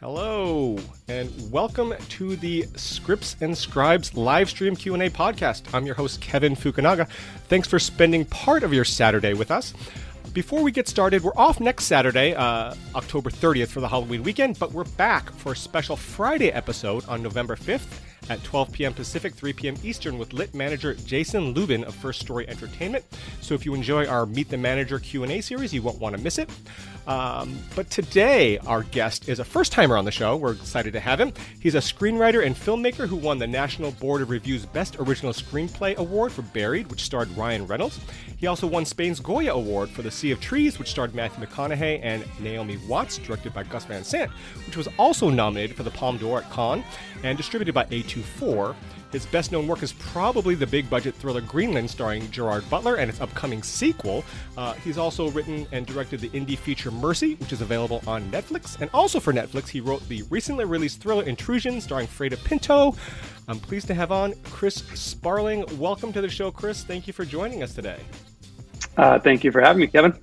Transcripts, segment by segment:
Hello, and welcome to the Scripts and Scribes live stream Q&A podcast. I'm your host Kevin Fukunaga. Thanks for spending part of your Saturday with us. Before we get started, we're off next Saturday, uh, October 30th for the Halloween weekend, but we're back for a special Friday episode on November 5th at 12 p.m. Pacific, 3 p.m. Eastern with lit manager Jason Lubin of First Story Entertainment. So if you enjoy our Meet the Manager Q&A series, you won't want to miss it. Um, but today, our guest is a first timer on the show. We're excited to have him. He's a screenwriter and filmmaker who won the National Board of Review's Best Original Screenplay Award for Buried, which starred Ryan Reynolds. He also won Spain's Goya Award for The Sea of Trees, which starred Matthew McConaughey and Naomi Watts, directed by Gus Van Sant, which was also nominated for the Palme d'Or at Cannes and distributed by A24. His best known work is probably the big budget thriller Greenland, starring Gerard Butler, and its upcoming sequel. Uh, he's also written and directed the indie feature Mercy, which is available on Netflix. And also for Netflix, he wrote the recently released thriller Intrusion, starring Freida Pinto. I'm pleased to have on Chris Sparling. Welcome to the show, Chris. Thank you for joining us today. Uh, thank you for having me, Kevin.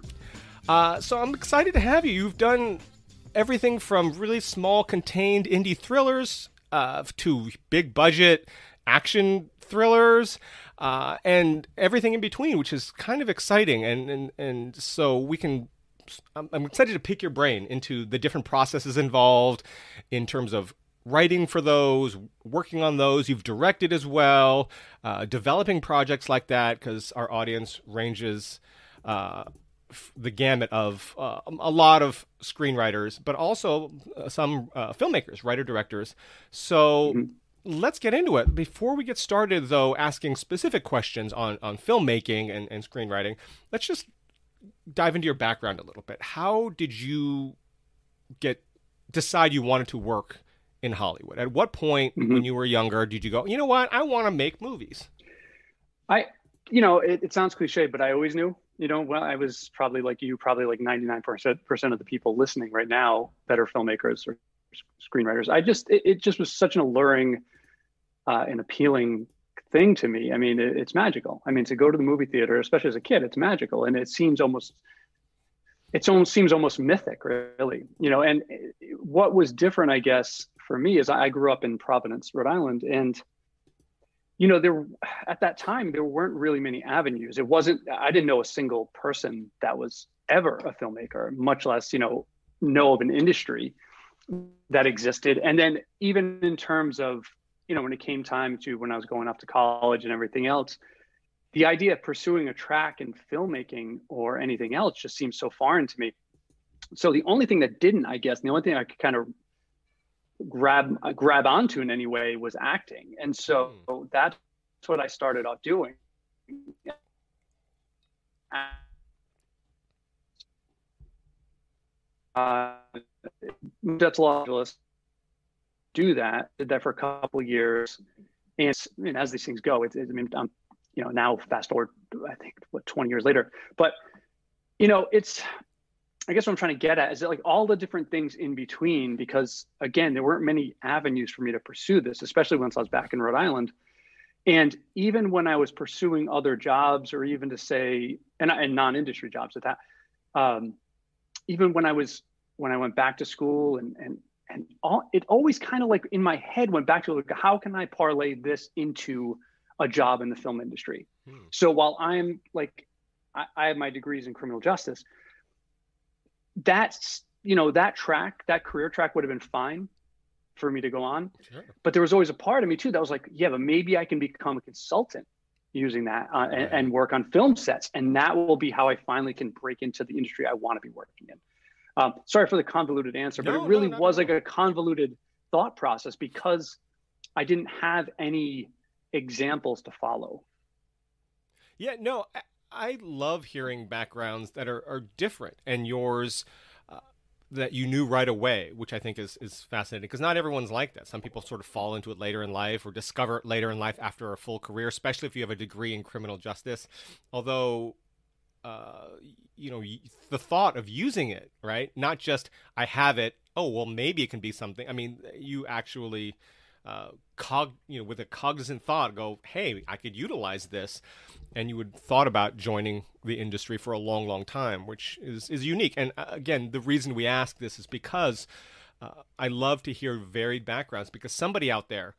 Uh, so I'm excited to have you. You've done everything from really small, contained indie thrillers uh, to big budget action thrillers, uh, and everything in between, which is kind of exciting. And and and so we can. I'm excited to pick your brain into the different processes involved in terms of writing for those, working on those. You've directed as well, uh, developing projects like that because our audience ranges. Uh, the gamut of uh, a lot of screenwriters, but also uh, some uh, filmmakers, writer directors. So mm-hmm let's get into it. Before we get started, though, asking specific questions on, on filmmaking and, and screenwriting, let's just dive into your background a little bit. How did you get decide you wanted to work in Hollywood? At what point mm-hmm. when you were younger did you go, you know what, I want to make movies? I, you know, it, it sounds cliche, but I always knew. You know, well, I was probably like you, probably like 99% of the people listening right now that are filmmakers or screenwriters. I just, it, it just was such an alluring uh, an appealing thing to me. I mean, it, it's magical. I mean, to go to the movie theater, especially as a kid, it's magical, and it seems almost it almost seems almost mythic, really. You know, and what was different, I guess, for me is I grew up in Providence, Rhode Island, and you know, there at that time there weren't really many avenues. It wasn't. I didn't know a single person that was ever a filmmaker, much less you know know of an industry that existed. And then even in terms of you know, when it came time to when I was going off to college and everything else, the idea of pursuing a track in filmmaking or anything else just seemed so foreign to me. So the only thing that didn't, I guess, the only thing I could kind of grab grab onto in any way was acting, and so mm. that's what I started off doing. Uh, that's Los Angeles do that. Did that for a couple years, and, and as these things go, it's, it's I mean, I'm you know now fast forward, I think what 20 years later, but you know it's I guess what I'm trying to get at is that like all the different things in between, because again, there weren't many avenues for me to pursue this, especially once I was back in Rhode Island. And even when I was pursuing other jobs, or even to say, and, and non-industry jobs at that, um, even when I was when I went back to school and and and all, it always kind of like in my head went back to like how can i parlay this into a job in the film industry hmm. so while i'm like I, I, have my degrees in criminal justice that's you know that track that career track would have been fine for me to go on sure. but there was always a part of me too that was like yeah but maybe i can become a consultant using that uh, right. and, and work on film sets and that will be how i finally can break into the industry i want to be working in um, sorry for the convoluted answer, but it really no, was like a convoluted thought process because I didn't have any examples to follow. Yeah, no, I love hearing backgrounds that are, are different and yours uh, that you knew right away, which I think is, is fascinating because not everyone's like that. Some people sort of fall into it later in life or discover it later in life after a full career, especially if you have a degree in criminal justice. Although uh, you know the thought of using it right not just i have it oh well maybe it can be something i mean you actually uh, cog you know with a cognizant thought go hey i could utilize this and you would thought about joining the industry for a long long time which is is unique and uh, again the reason we ask this is because uh, I love to hear varied backgrounds because somebody out there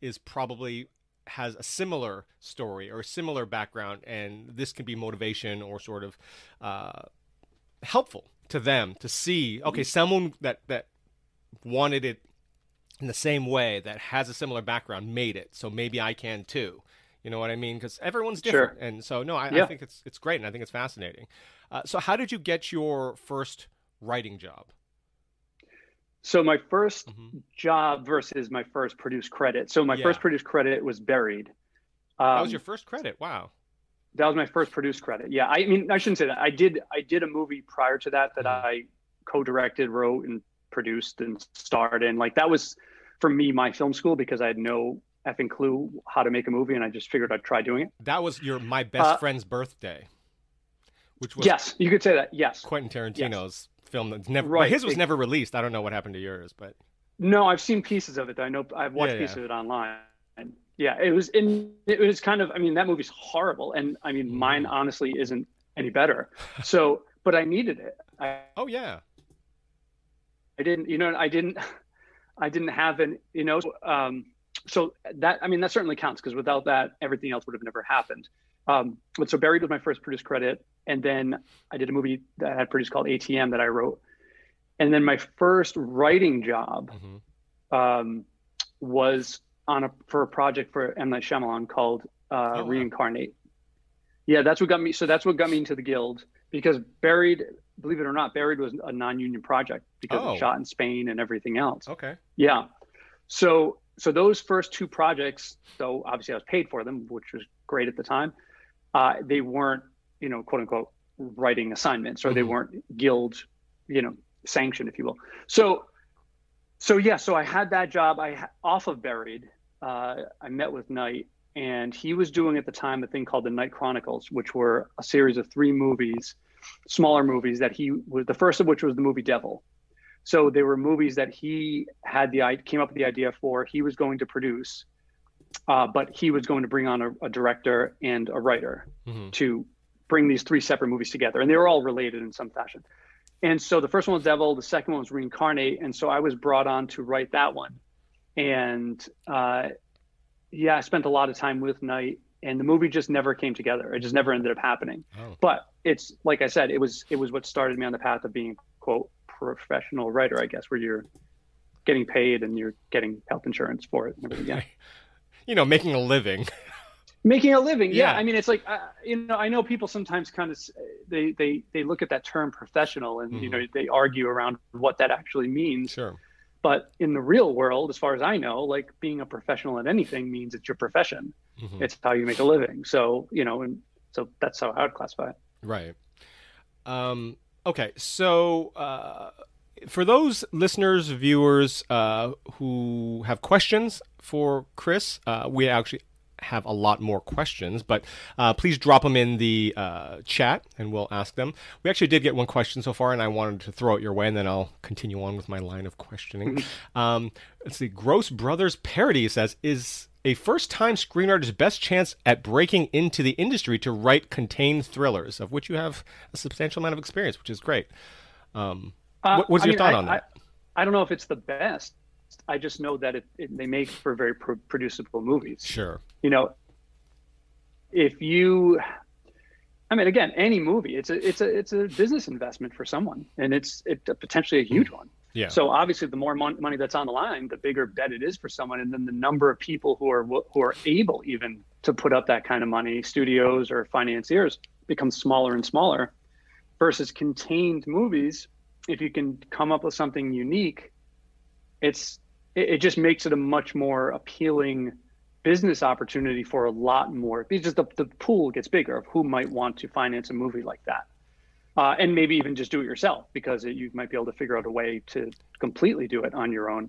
is probably has a similar story or a similar background, and this can be motivation or sort of uh, helpful to them to see. Okay, mm-hmm. someone that that wanted it in the same way that has a similar background made it, so maybe I can too. You know what I mean? Because everyone's different, sure. and so no, I, yeah. I, think it's it's great, and I think it's fascinating. Uh, so, how did you get your first writing job? So my 1st mm-hmm. job versus my first produced credit. So my yeah. first produced credit was buried. Um, that was um, your first credit. Wow. That was my first produced credit. Yeah. I mean, I shouldn't say that. I did. I did a movie prior to that that mm-hmm. I co-directed, wrote, and produced and starred in. Like that was for me my film school because I had no effing clue how to make a movie, and I just figured I'd try doing it. That was your my best uh, friend's birthday, which was yes, you could say that. Yes, Quentin Tarantino's film that's never right. his was it, never released. I don't know what happened to yours, but no, I've seen pieces of it. I know I've watched yeah, pieces of it online. And yeah, it was in it was kind of I mean that movie's horrible and I mean mine mm. honestly isn't any better. So, but I needed it. I, oh yeah. I didn't, you know, I didn't I didn't have an, you know, um so that I mean that certainly counts because without that everything else would have never happened. Um, but so Buried was my first produced credit, and then I did a movie that I had produced called ATM that I wrote, and then my first writing job mm-hmm. um, was on a for a project for M Night Shyamalan called uh, oh, Reincarnate. Wow. Yeah, that's what got me. So that's what got me into the guild because Buried, believe it or not, Buried was a non-union project because oh. it shot in Spain and everything else. Okay. Yeah. So so those first two projects, though obviously I was paid for them, which was great at the time uh, they weren't, you know, quote unquote, writing assignments or mm-hmm. they weren't guild, you know, sanctioned, if you will. So, so yeah, so I had that job. I off of Buried. Uh, I met with Night, and he was doing at the time a thing called the Night Chronicles, which were a series of three movies, smaller movies that he was the first of which was the movie Devil. So they were movies that he had the came up with the idea for. He was going to produce, uh, but he was going to bring on a, a director and a writer mm-hmm. to bring these three separate movies together, and they were all related in some fashion. And so the first one was Devil, the second one was Reincarnate, and so I was brought on to write that one. And uh, yeah, I spent a lot of time with Night, and the movie just never came together. It just never ended up happening. Oh. But it's like I said, it was it was what started me on the path of being quote professional writer, I guess, where you're getting paid and you're getting health insurance for it and everything. Yeah. you know, making a living. making a living, yeah. yeah. I mean, it's like uh, you know, I know people sometimes kind of they they they look at that term professional and mm-hmm. you know they argue around what that actually means. Sure. But in the real world, as far as I know, like being a professional at anything means it's your profession. Mm-hmm. It's how you make a living. So you know, and so that's how I would classify it. Right. Um, okay. So. Uh for those listeners, viewers uh, who have questions for Chris, uh, we actually have a lot more questions, but uh, please drop them in the uh, chat and we'll ask them. We actually did get one question so far, and I wanted to throw it your way, and then I'll continue on with my line of questioning. Um, let's see. Gross Brothers Parody says, Is a first time screenwriter's best chance at breaking into the industry to write contained thrillers, of which you have a substantial amount of experience, which is great. Um, uh, what's your mean, thought I, on that? I, I, don't know if it's the best. I just know that it, it they make for very pro- producible movies. Sure. You know, if you, I mean, again, any movie, it's a it's a it's a business investment for someone, and it's it potentially a huge mm. one. Yeah. So obviously, the more mon- money that's on the line, the bigger bet it is for someone, and then the number of people who are who are able even to put up that kind of money, studios or financiers, becomes smaller and smaller. Versus contained movies, if you can come up with something unique, it's it, it just makes it a much more appealing business opportunity for a lot more because the, the pool gets bigger of who might want to finance a movie like that. Uh, and maybe even just do it yourself because it, you might be able to figure out a way to completely do it on your own.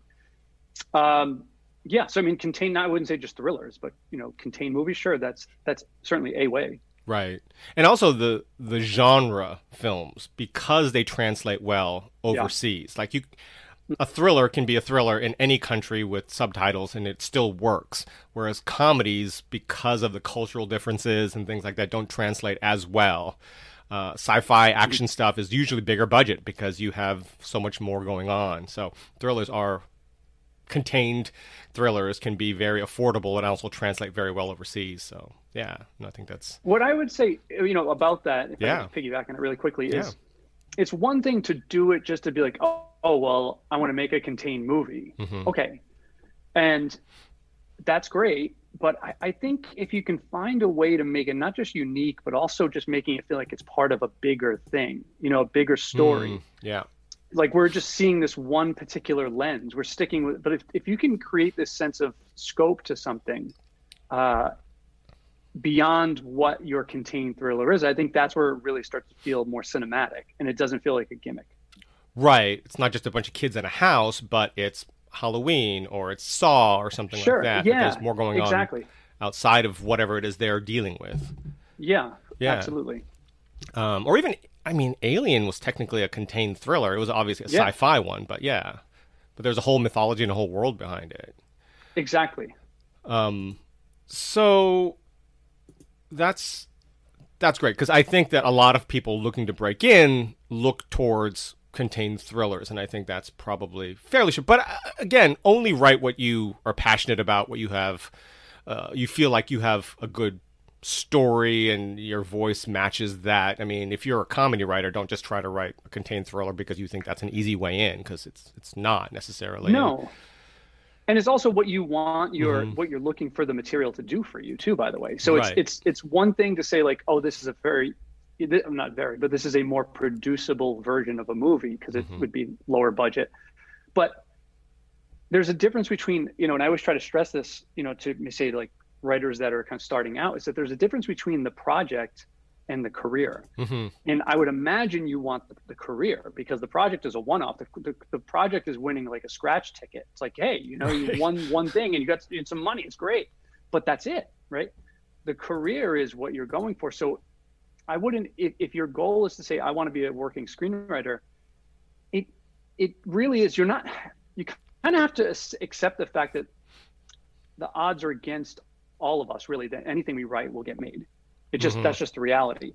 Um, yeah, so I mean, contain. I wouldn't say just thrillers, but you know, contain movies. Sure, that's that's certainly a way. Right. And also the the genre films because they translate well overseas. Yeah. Like you a thriller can be a thriller in any country with subtitles and it still works. Whereas comedies because of the cultural differences and things like that don't translate as well. uh, sci-fi action stuff is usually bigger budget because you have so much more going on. So thrillers are contained thrillers can be very affordable and also translate very well overseas. So yeah, I think that's what I would say. You know about that. If yeah. I piggyback on it really quickly is. Yeah. It's one thing to do it just to be like, oh, oh well, I want to make a contained movie. Mm-hmm. Okay. And that's great. But I, I, think if you can find a way to make it not just unique, but also just making it feel like it's part of a bigger thing, you know, a bigger story. Mm, yeah like we're just seeing this one particular lens we're sticking with but if, if you can create this sense of scope to something uh, beyond what your contained thriller is i think that's where it really starts to feel more cinematic and it doesn't feel like a gimmick right it's not just a bunch of kids in a house but it's halloween or it's saw or something sure. like that yeah there's more going exactly. on outside of whatever it is they're dealing with yeah yeah absolutely um, or even I mean, Alien was technically a contained thriller. It was obviously a yeah. sci-fi one, but yeah, but there's a whole mythology and a whole world behind it. Exactly. Um, so that's that's great because I think that a lot of people looking to break in look towards contained thrillers, and I think that's probably fairly sure. But uh, again, only write what you are passionate about, what you have, uh, you feel like you have a good story and your voice matches that. I mean, if you're a comedy writer, don't just try to write a contained thriller because you think that's an easy way in because it's it's not necessarily. No. And it's also what you want your mm-hmm. what you're looking for the material to do for you too by the way. So right. it's it's it's one thing to say like, "Oh, this is a very I'm not very, but this is a more producible version of a movie because it mm-hmm. would be lower budget." But there's a difference between, you know, and I always try to stress this, you know, to say like writers that are kind of starting out is that there's a difference between the project and the career. Mm-hmm. And I would imagine you want the, the career because the project is a one-off. The, the, the, project is winning like a scratch ticket. It's like, hey, you know, you won one thing and you got some money. It's great, but that's it, right? The career is what you're going for. So I wouldn't, if, if your goal is to say, I want to be a working screenwriter, it, it really is, you're not, you kind of have to accept the fact that the odds are against all of us really that anything we write will get made. It just mm-hmm. that's just the reality.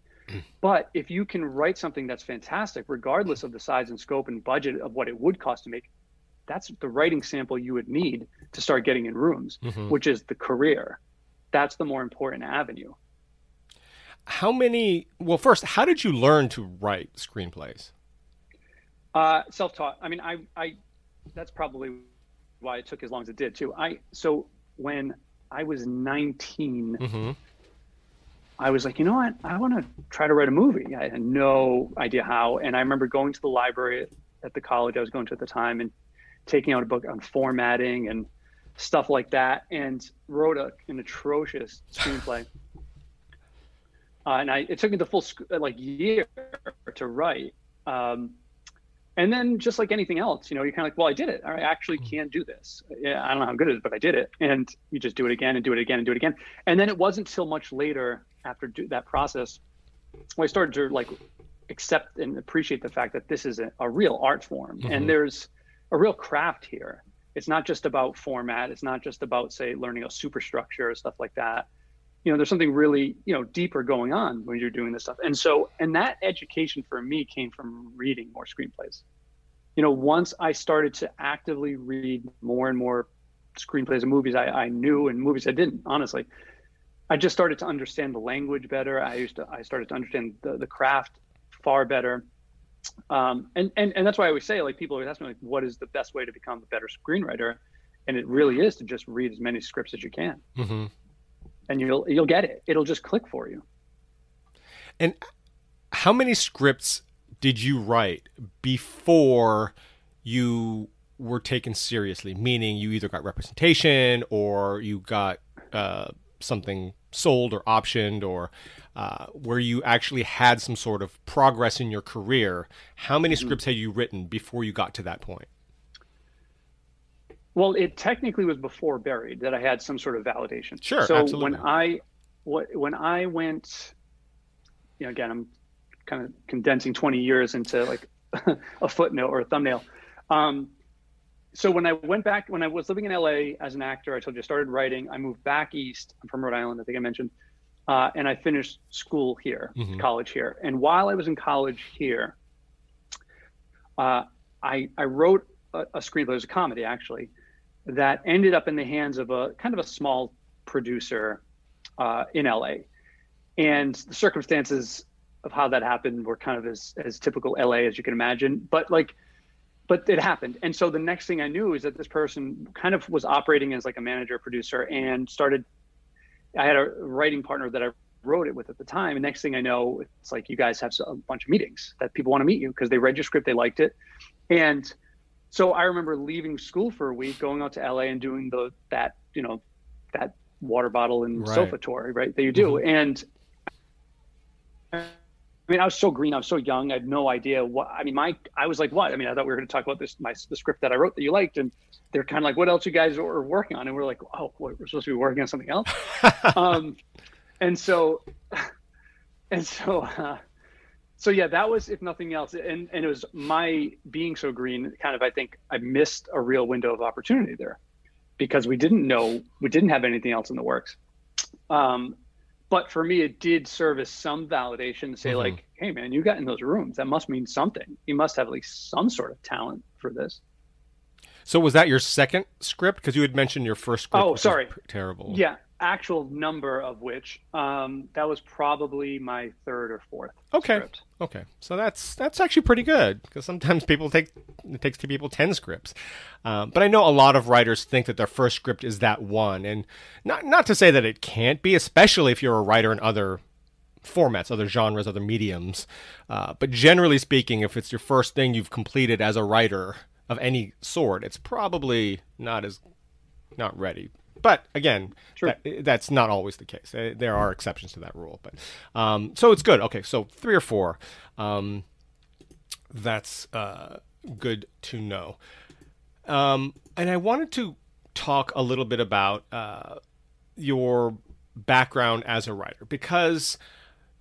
But if you can write something that's fantastic, regardless of the size and scope and budget of what it would cost to make, that's the writing sample you would need to start getting in rooms, mm-hmm. which is the career. That's the more important avenue. How many? Well, first, how did you learn to write screenplays? Uh, self-taught. I mean, I, I, that's probably why it took as long as it did too. I so when I was 19, mm-hmm. I was like, you know what? I want to try to write a movie. I had no idea how. And I remember going to the library at the college I was going to at the time and taking out a book on formatting and stuff like that and wrote a, an atrocious screenplay. Uh, and I, it took me the full like year to write. Um, and then just like anything else, you know, you're kind of like, well, I did it. I actually hmm. can do this. Yeah, I don't know how good it is, but I did it. And you just do it again and do it again and do it again. And then it wasn't till much later after that process when I started to like accept and appreciate the fact that this is a, a real art form mm-hmm. and there's a real craft here. It's not just about format. It's not just about say learning a superstructure or stuff like that. You know, there's something really you know deeper going on when you're doing this stuff. And so, and that education for me came from reading more screenplays you know, once I started to actively read more and more screenplays and movies I, I knew and movies I didn't, honestly, I just started to understand the language better. I used to, I started to understand the, the craft far better. Um, and, and, and that's why I always say, like, people always ask me, like, what is the best way to become a better screenwriter? And it really is to just read as many scripts as you can. Mm-hmm. And you'll, you'll get it. It'll just click for you. And how many scripts did you write before you were taken seriously? Meaning you either got representation or you got uh, something sold or optioned or uh, where you actually had some sort of progress in your career. How many mm-hmm. scripts had you written before you got to that point? Well, it technically was before Buried that I had some sort of validation. Sure. So absolutely. when I when I went, you know, again, I'm kind of condensing 20 years into like a footnote or a thumbnail. Um, so when I went back, when I was living in LA as an actor, I told you I started writing. I moved back east. I'm from Rhode Island, I think I mentioned. uh, and I finished school here, mm-hmm. college here. And while I was in college here, uh, I I wrote a, a screenplay. It was a comedy actually that ended up in the hands of a kind of a small producer uh, in LA, and the circumstances of how that happened were kind of as as typical LA as you can imagine. But like, but it happened, and so the next thing I knew is that this person kind of was operating as like a manager producer and started. I had a writing partner that I wrote it with at the time, and next thing I know, it's like you guys have a bunch of meetings that people want to meet you because they read your script, they liked it, and so I remember leaving school for a week, going out to LA and doing the that you know that water bottle and right. sofa tour, right? That you do, mm-hmm. and I mean, I was so green. I was so young. I had no idea what. I mean, my I was like, what? I mean, I thought we were going to talk about this, my the script that I wrote that you liked, and they're kind of like, what else you guys are working on? And we're like, oh, what, we're supposed to be working on something else. um, and so, and so, uh, so yeah, that was if nothing else, and and it was my being so green. Kind of, I think I missed a real window of opportunity there because we didn't know we didn't have anything else in the works. Um, but for me, it did serve as some validation to say, mm-hmm. like, hey, man, you got in those rooms. That must mean something. You must have at least some sort of talent for this. So was that your second script? Because you had mentioned your first script. Oh, sorry, terrible. Yeah, actual number of which um, that was probably my third or fourth. Okay. Script. Okay, so that's that's actually pretty good because sometimes people take it takes two people ten scripts, um, but I know a lot of writers think that their first script is that one, and not not to say that it can't be, especially if you're a writer in other formats, other genres, other mediums. Uh, but generally speaking, if it's your first thing you've completed as a writer of any sort, it's probably not as not ready but again, that, that's not always the case. Uh, there are exceptions to that rule. But um, so it's good. Okay, so three or four. Um, that's uh, good to know. Um, and I wanted to talk a little bit about uh, your background as a writer because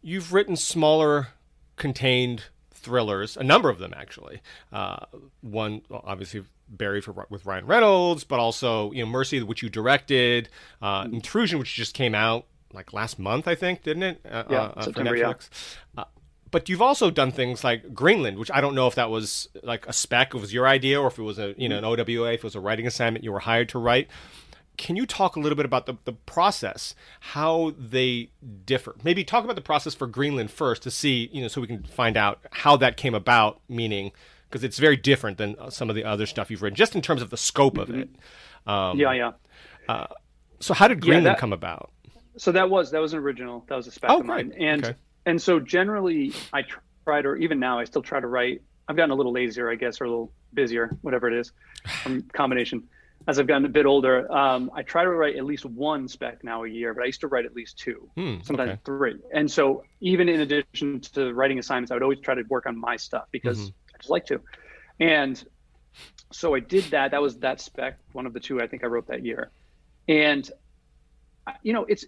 you've written smaller, contained thrillers, a number of them actually. Uh, one, obviously, Buried for with Ryan Reynolds, but also you know Mercy, which you directed, uh, mm-hmm. Intrusion, which just came out like last month, I think, didn't it? Uh, yeah, uh, September, for Netflix. Yeah. Uh, but you've also done things like Greenland, which I don't know if that was like a spec, if it was your idea, or if it was a you know an OWA, if it was a writing assignment you were hired to write. Can you talk a little bit about the, the process, how they differ? Maybe talk about the process for Greenland first to see, you know, so we can find out how that came about, meaning because it's very different than some of the other stuff you've written, just in terms of the scope of it. Um, yeah, yeah. Uh, so how did Greenland yeah, that, come about? So that was that was an original. That was a spec oh, of mine, great. and okay. and so generally I tried, or even now I still try to write. I've gotten a little lazier, I guess, or a little busier, whatever it is, combination. As I've gotten a bit older, um, I try to write at least one spec now a year, but I used to write at least two, hmm, sometimes okay. three. And so even in addition to writing assignments, I would always try to work on my stuff because mm-hmm. I just like to. And so I did that. That was that spec, one of the two I think I wrote that year. And you know, it's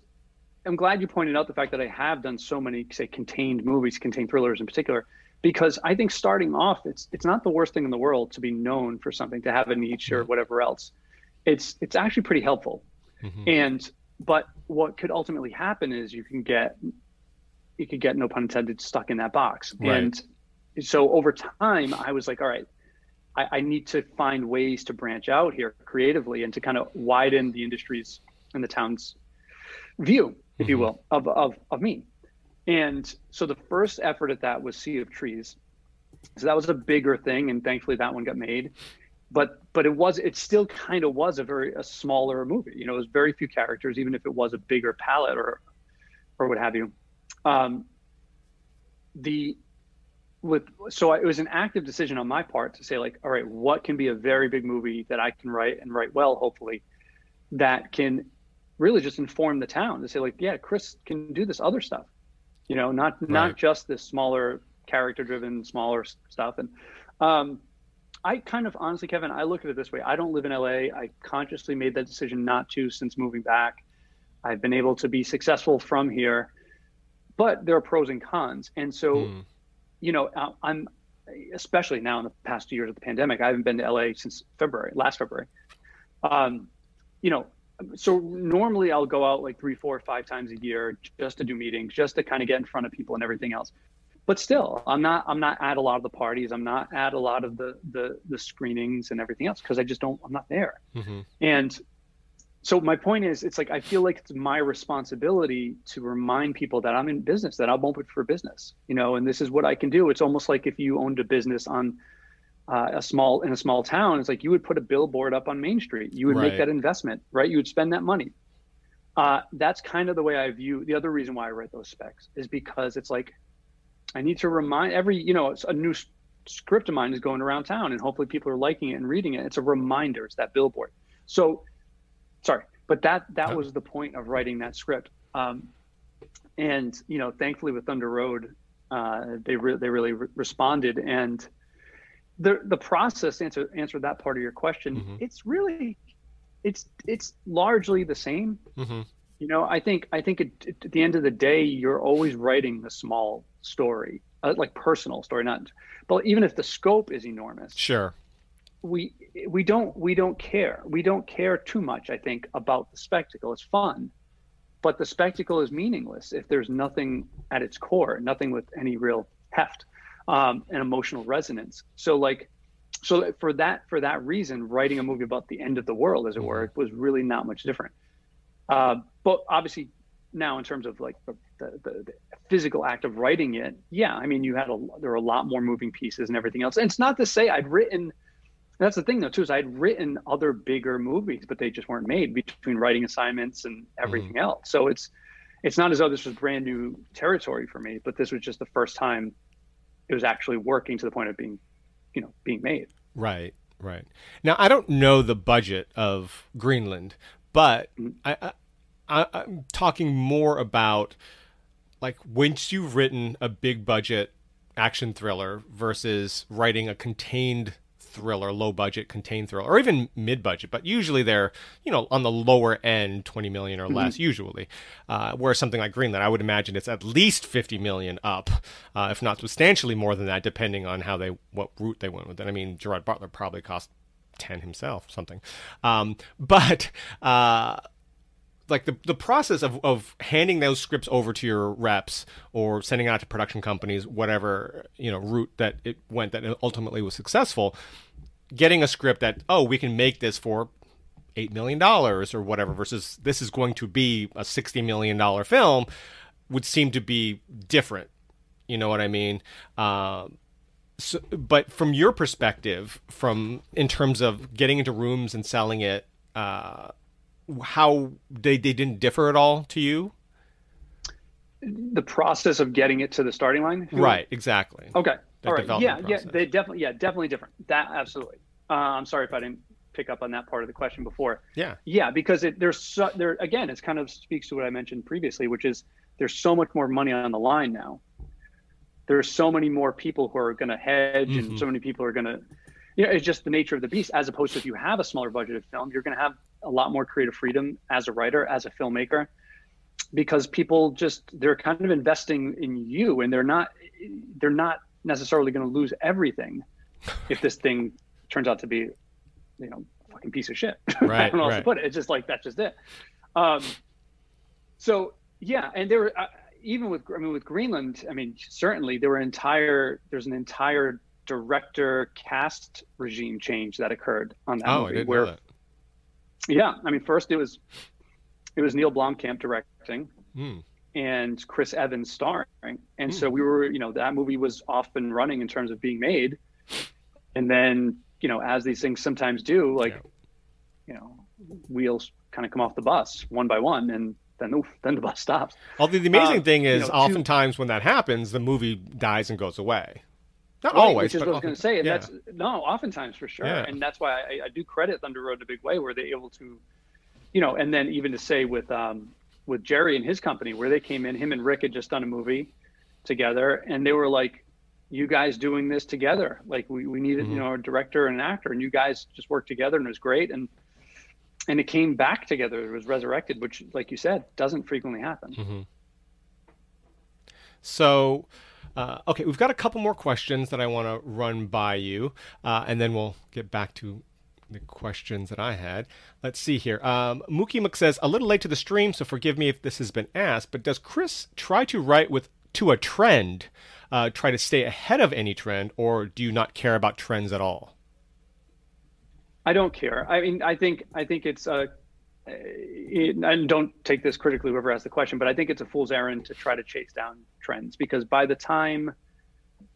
I'm glad you pointed out the fact that I have done so many say contained movies, contained thrillers in particular, because I think starting off it's it's not the worst thing in the world to be known for something, to have a niche or whatever else. It's it's actually pretty helpful. Mm-hmm. And but what could ultimately happen is you can get you could get no pun intended stuck in that box. Right. And so over time I was like, all right, I, I need to find ways to branch out here creatively and to kind of widen the industries and the town's view, if mm-hmm. you will, of, of, of me. And so the first effort at that was Sea of Trees. So that was a bigger thing, and thankfully that one got made. But but it was it still kind of was a very a smaller movie. You know, it was very few characters, even if it was a bigger palette or or what have you. Um, the with so I, it was an active decision on my part to say like all right what can be a very big movie that i can write and write well hopefully that can really just inform the town to say like yeah chris can do this other stuff you know not right. not just this smaller character driven smaller stuff and um i kind of honestly kevin i look at it this way i don't live in la i consciously made that decision not to since moving back i've been able to be successful from here but there are pros and cons and so mm you know, uh, I'm especially now in the past two years of the pandemic. I haven't been to LA since February, last February. Um, you know, so normally I'll go out like three, four, five times a year just to do meetings, just to kind of get in front of people and everything else. But still, I'm not I'm not at a lot of the parties. I'm not at a lot of the the the screenings and everything else because I just don't I'm not there. Mm-hmm. And so my point is it's like i feel like it's my responsibility to remind people that i'm in business that i'm open for business you know and this is what i can do it's almost like if you owned a business on uh, a small in a small town it's like you would put a billboard up on main street you would right. make that investment right you would spend that money uh, that's kind of the way i view the other reason why i write those specs is because it's like i need to remind every you know a new script of mine is going around town and hopefully people are liking it and reading it it's a reminder it's that billboard so sorry, but that that was the point of writing that script. Um, and you know, thankfully with Thunder Road, uh, they re- they really re- responded, and the the process answer answer that part of your question. Mm-hmm. It's really, it's it's largely the same. Mm-hmm. You know, I think I think it, it, at the end of the day, you're always writing the small story, uh, like personal story, not. But even if the scope is enormous, sure, we we don't we don't care we don't care too much i think about the spectacle it's fun but the spectacle is meaningless if there's nothing at its core nothing with any real heft um, and emotional resonance so like so for that for that reason writing a movie about the end of the world as it were mm-hmm. was really not much different uh, but obviously now in terms of like the, the, the, physical act of writing it yeah i mean you had a there were a lot more moving pieces and everything else and it's not to say i'd written that's the thing though too is I'd written other bigger movies, but they just weren't made between writing assignments and everything mm-hmm. else. So it's it's not as though this was brand new territory for me, but this was just the first time it was actually working to the point of being, you know, being made. Right, right. Now I don't know the budget of Greenland, but mm-hmm. I, I I'm talking more about like once you've written a big budget action thriller versus writing a contained thriller, low budget, contained thriller, or even mid budget, but usually they're you know on the lower end, twenty million or less mm-hmm. usually. Uh, whereas something like Greenland, I would imagine it's at least fifty million up, uh, if not substantially more than that, depending on how they what route they went with it. I mean, Gerard Butler probably cost ten himself, something. Um, but uh, like the the process of of handing those scripts over to your reps or sending out to production companies, whatever you know route that it went that ultimately was successful, getting a script that oh we can make this for eight million dollars or whatever versus this is going to be a sixty million dollar film would seem to be different. You know what I mean? Uh, so, but from your perspective, from in terms of getting into rooms and selling it, uh, how they, they didn't differ at all to you? The process of getting it to the starting line? Right, exactly. Okay. all right. Yeah, process. yeah, they definitely, yeah, definitely different. That absolutely. Uh, I'm sorry if I didn't pick up on that part of the question before. Yeah. Yeah, because it, there's so, there again, it's kind of speaks to what I mentioned previously, which is there's so much more money on the line now. There's so many more people who are going to hedge, mm-hmm. and so many people are going to you know, it's just the nature of the beast. As opposed to if you have a smaller budgeted film, you're going to have a lot more creative freedom as a writer, as a filmmaker, because people just they're kind of investing in you, and they're not they're not necessarily going to lose everything if this thing turns out to be, you know, fucking piece of shit. Right. I don't know right. how to put it. It's just like that's just it. Um, so yeah, and there were uh, even with I mean with Greenland, I mean certainly there were entire there's an entire director cast regime change that occurred on that oh, movie. Where. Yeah, I mean, first it was it was Neil Blomkamp directing, mm. and Chris Evans starring, and mm. so we were, you know, that movie was off and running in terms of being made, and then you know, as these things sometimes do, like, yeah. you know, wheels kind of come off the bus one by one, and then oof, then the bus stops. Although the amazing uh, thing is, you know, oftentimes when that happens, the movie dies and goes away. Not right, always, which is what I was going to say, and yeah. that's no, oftentimes for sure, yeah. and that's why I, I, do credit Thunder Road in a big way, where they're able to, you know, and then even to say with um, with Jerry and his company, where they came in, him and Ric had just done a movie together, and they were like, "You guys doing this together? Like we we needed, mm-hmm. you know, a director and an actor, and you guys just worked together, and it was great." And and it came back together. It was resurrected, which, like you said, doesn't frequently happen. Mm-hmm. So uh, okay, we've got a couple more questions that I want to run by you, uh, and then we'll get back to the questions that I had. Let's see here. Um, Mookie Mc says, a little late to the stream, so forgive me if this has been asked, but does Chris try to write with to a trend, uh, try to stay ahead of any trend, or do you not care about trends at all? I don't care. I mean, I think I think it's a, it, and don't take this critically, whoever asked the question, but I think it's a fool's errand to try to chase down trends because by the time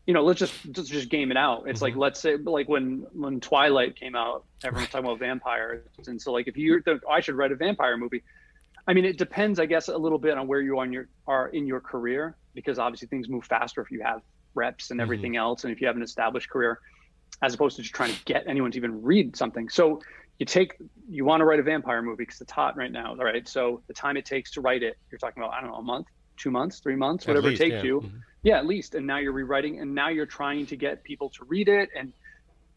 you know, let's just let's just game it out. It's mm-hmm. like let's say like when when Twilight came out, everyone's talking about vampires, and so like if you I should write a vampire movie, I mean it depends, I guess, a little bit on where you are in your are in your career because obviously things move faster if you have reps and mm-hmm. everything mm-hmm. else, and if you have an established career, as opposed to just trying to get anyone to even read something. So you take you want to write a vampire movie because it's hot right now, right? So the time it takes to write it, you're talking about I don't know a month, two months, three months, whatever least, it takes yeah. you. Mm-hmm yeah, at least. And now you're rewriting, and now you're trying to get people to read it. And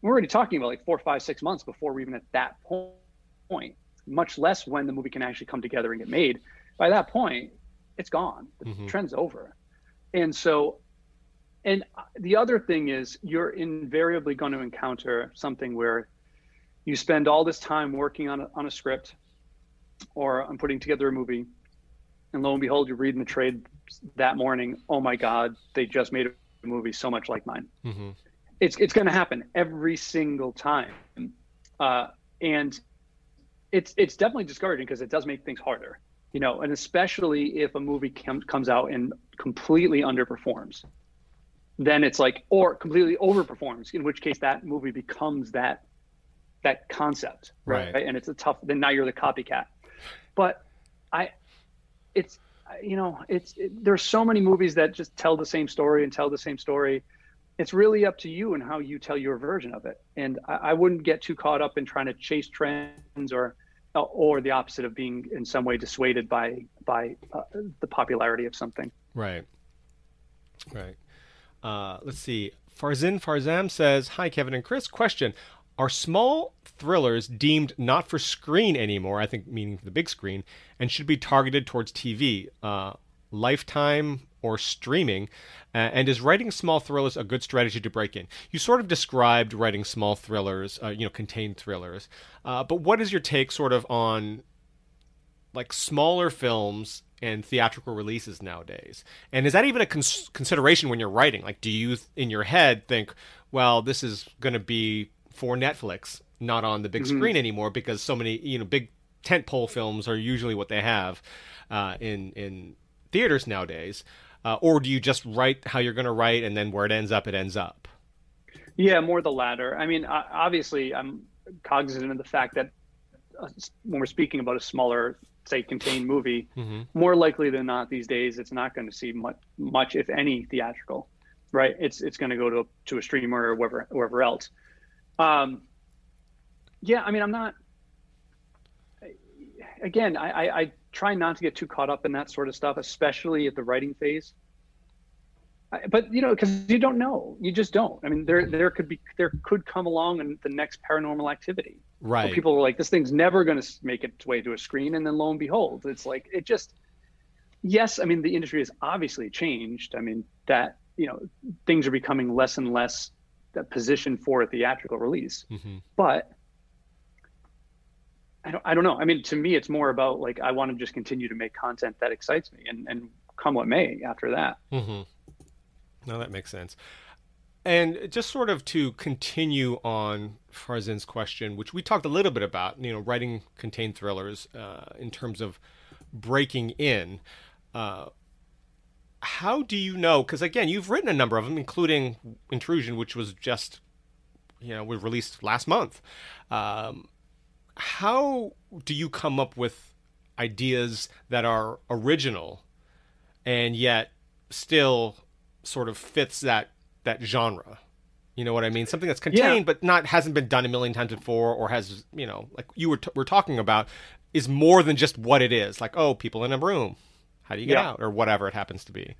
we're already talking about like four, five, six months before we're even at that point. Much less when the movie can actually come together and get made. By that point, it's gone. The mm-hmm. trend's over. And so, and the other thing is, you're invariably going to encounter something where you spend all this time working on a, on a script or on putting together a movie, and lo and behold, you're reading the trade that morning, oh my God, they just made a movie so much like mine. Mm-hmm. It's it's going to happen every single time, uh, and it's it's definitely discouraging because it does make things harder, you know, and especially if a movie com- comes out and completely underperforms, then it's like or completely overperforms, in which case that movie becomes that that concept, right? right? And it's a tough. Then now you're the copycat, but I, it's you know, it's it, there's so many movies that just tell the same story and tell the same story. It's really up to you and how you tell your version of it. And I, I wouldn't get too caught up in trying to chase trends or or the opposite of being in some way dissuaded by by uh, the popularity of something. Right. Right. Uh, let's see. Farzin Farzam says, "Hi, Kevin and Chris. Question: Are small thrillers deemed not for screen anymore, I think meaning for the big screen, and should be targeted towards TV, uh, lifetime, or streaming? Uh, and is writing small thrillers a good strategy to break in? You sort of described writing small thrillers, uh, you know, contained thrillers. Uh, but what is your take sort of on like smaller films and theatrical releases nowadays? And is that even a cons- consideration when you're writing? Like, do you in your head think, well, this is going to be for Netflix not on the big mm-hmm. screen anymore because so many you know big tentpole films are usually what they have uh, in in theaters nowadays. Uh, or do you just write how you're going to write and then where it ends up, it ends up? Yeah, more the latter. I mean, obviously, I'm cognizant of the fact that uh, when we're speaking about a smaller, say, contained movie, mm-hmm. more likely than not these days, it's not going to see much, much if any, theatrical. Right? It's it's going to go to to a streamer or wherever wherever else. Um, yeah, I mean, I'm not. Again, I, I, I try not to get too caught up in that sort of stuff, especially at the writing phase. I, but you know, because you don't know, you just don't. I mean, there there could be there could come along and the next paranormal activity. Right. people are like, this thing's never going to make its way to a screen, and then lo and behold, it's like it just. Yes, I mean the industry has obviously changed. I mean that you know things are becoming less and less positioned for a theatrical release, mm-hmm. but I don't, I don't know. I mean, to me, it's more about like I want to just continue to make content that excites me, and and come what may after that. Mm-hmm. No, that makes sense. And just sort of to continue on Farzin's question, which we talked a little bit about, you know, writing contained thrillers uh, in terms of breaking in. Uh, how do you know? Because again, you've written a number of them, including Intrusion, which was just, you know, was released last month. Um, how do you come up with ideas that are original and yet still sort of fits that that genre? You know what I mean? Something that's contained yeah. but not hasn't been done a million times before, or has you know, like you were t- were talking about, is more than just what it is. Like, oh, people in a room, how do you get yeah. out, or whatever it happens to be.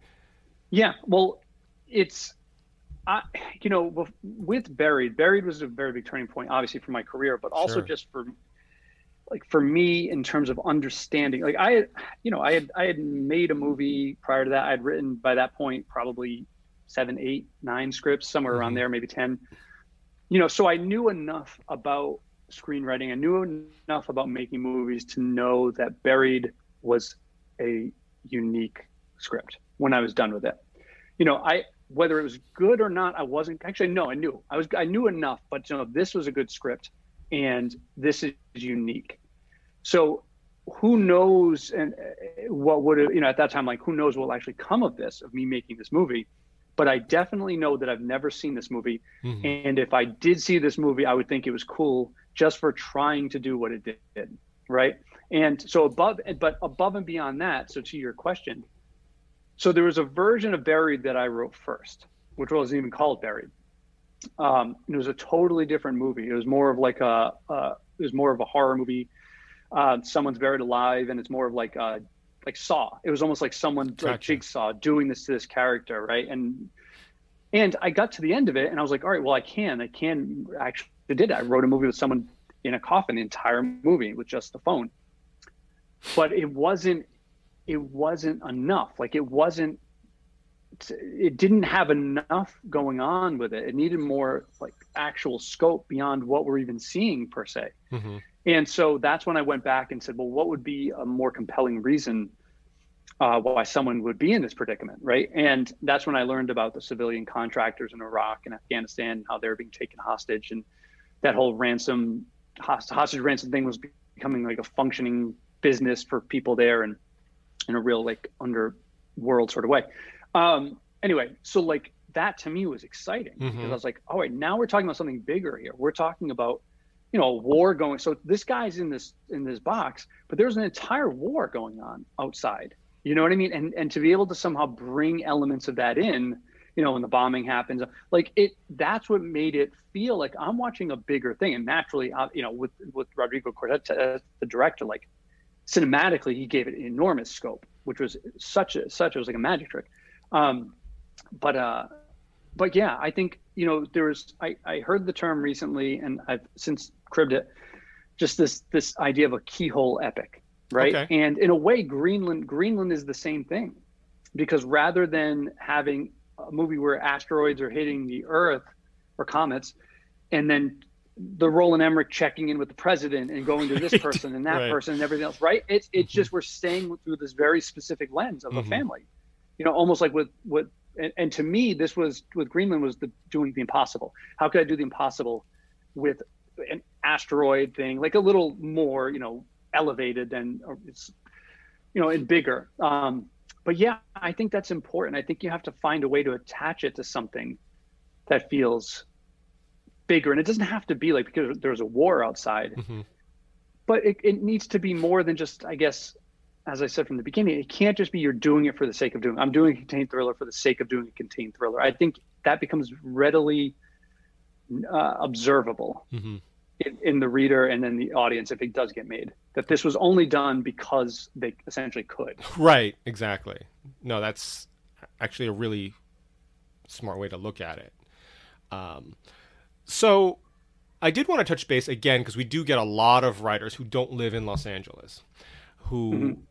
Yeah, well, it's I, you know, with Buried, Buried was a very big turning point, obviously for my career, but also sure. just for like for me in terms of understanding like i you know i had i had made a movie prior to that i'd written by that point probably seven eight nine scripts somewhere mm-hmm. around there maybe 10 you know so i knew enough about screenwriting. I knew enough about making movies to know that Buried was a unique script when I was done with it. You know, I whether it was good or not, I wasn't actually no, I knew. I was I knew enough, but you know, this was a good script and this is unique. So who knows and uh, what would you know at that time like who knows what will actually come of this of me making this movie but i definitely know that i've never seen this movie mm-hmm. and if i did see this movie i would think it was cool just for trying to do what it did right and so above but above and beyond that so to your question so there was a version of buried that i wrote first which wasn't even called buried um, it was a totally different movie it was more of like a uh, it was more of a horror movie uh, someone's buried alive, and it's more of like uh, like Saw. It was almost like someone gotcha. like Jigsaw doing this to this character, right? And and I got to the end of it, and I was like, all right, well, I can, I can actually did it. I wrote a movie with someone in a coffin, the entire movie with just the phone. But it wasn't, it wasn't enough. Like it wasn't, it didn't have enough going on with it. It needed more like actual scope beyond what we're even seeing per se. Mm-hmm. And so that's when I went back and said, well, what would be a more compelling reason uh, why someone would be in this predicament, right? And that's when I learned about the civilian contractors in Iraq and Afghanistan, how they were being taken hostage, and that whole ransom hostage ransom thing was becoming like a functioning business for people there, and in a real like underworld sort of way. Um, anyway, so like that to me was exciting mm-hmm. because I was like, all right, now we're talking about something bigger here. We're talking about you know, a war going. So this guy's in this in this box, but there's an entire war going on outside. You know what I mean? And and to be able to somehow bring elements of that in, you know, when the bombing happens, like it, that's what made it feel like I'm watching a bigger thing. And naturally, uh, you know, with with Rodrigo Cortés, uh, the director, like cinematically, he gave it enormous scope, which was such a such it was like a magic trick. Um, but uh, but yeah, I think you know there was I, I heard the term recently, and I've since cribbed it. Just this this idea of a keyhole epic, right? Okay. And in a way, Greenland Greenland is the same thing, because rather than having a movie where asteroids are hitting the Earth or comets, and then the Roland Emmerich checking in with the president and going to this person and that right. person and everything else, right? It's it's mm-hmm. just we're staying through this very specific lens of mm-hmm. a family, you know, almost like with what and, and to me, this was with Greenland was the doing the impossible. How could I do the impossible with an asteroid thing, like a little more, you know, elevated than it's, you know, and bigger. Um, but yeah, I think that's important. I think you have to find a way to attach it to something that feels bigger, and it doesn't have to be like because there's a war outside. Mm-hmm. But it, it needs to be more than just, I guess, as I said from the beginning, it can't just be you're doing it for the sake of doing. I'm doing a contained thriller for the sake of doing a contained thriller. I think that becomes readily uh, observable mm-hmm. in, in, the reader and then the audience if it does get made. That this was only done because they essentially could. Right. Exactly. No, that's actually a really smart way to look at it. Um, so I did want to touch base again because we do get a lot of writers who don't live in Los Angeles who mm-hmm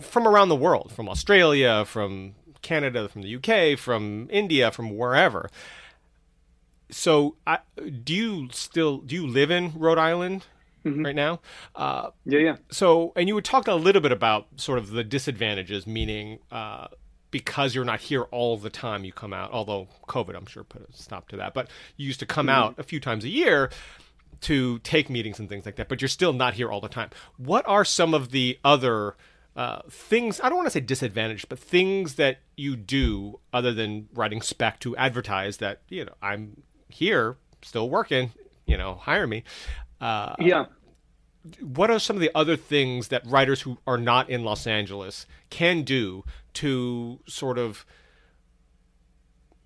from around the world, from Australia, from Canada, from the UK, from India, from wherever. So, I, do you still do you live in Rhode Island mm-hmm. right now? Uh, yeah, yeah. So, and you were talking a little bit about sort of the disadvantages, meaning uh, because you're not here all the time, you come out. Although COVID, I'm sure, put a stop to that. But you used to come mm-hmm. out a few times a year to take meetings and things like that. But you're still not here all the time. What are some of the other uh, things I don't want to say disadvantaged, but things that you do other than writing spec to advertise that you know I'm here, still working, you know, hire me. Uh, yeah. What are some of the other things that writers who are not in Los Angeles can do to sort of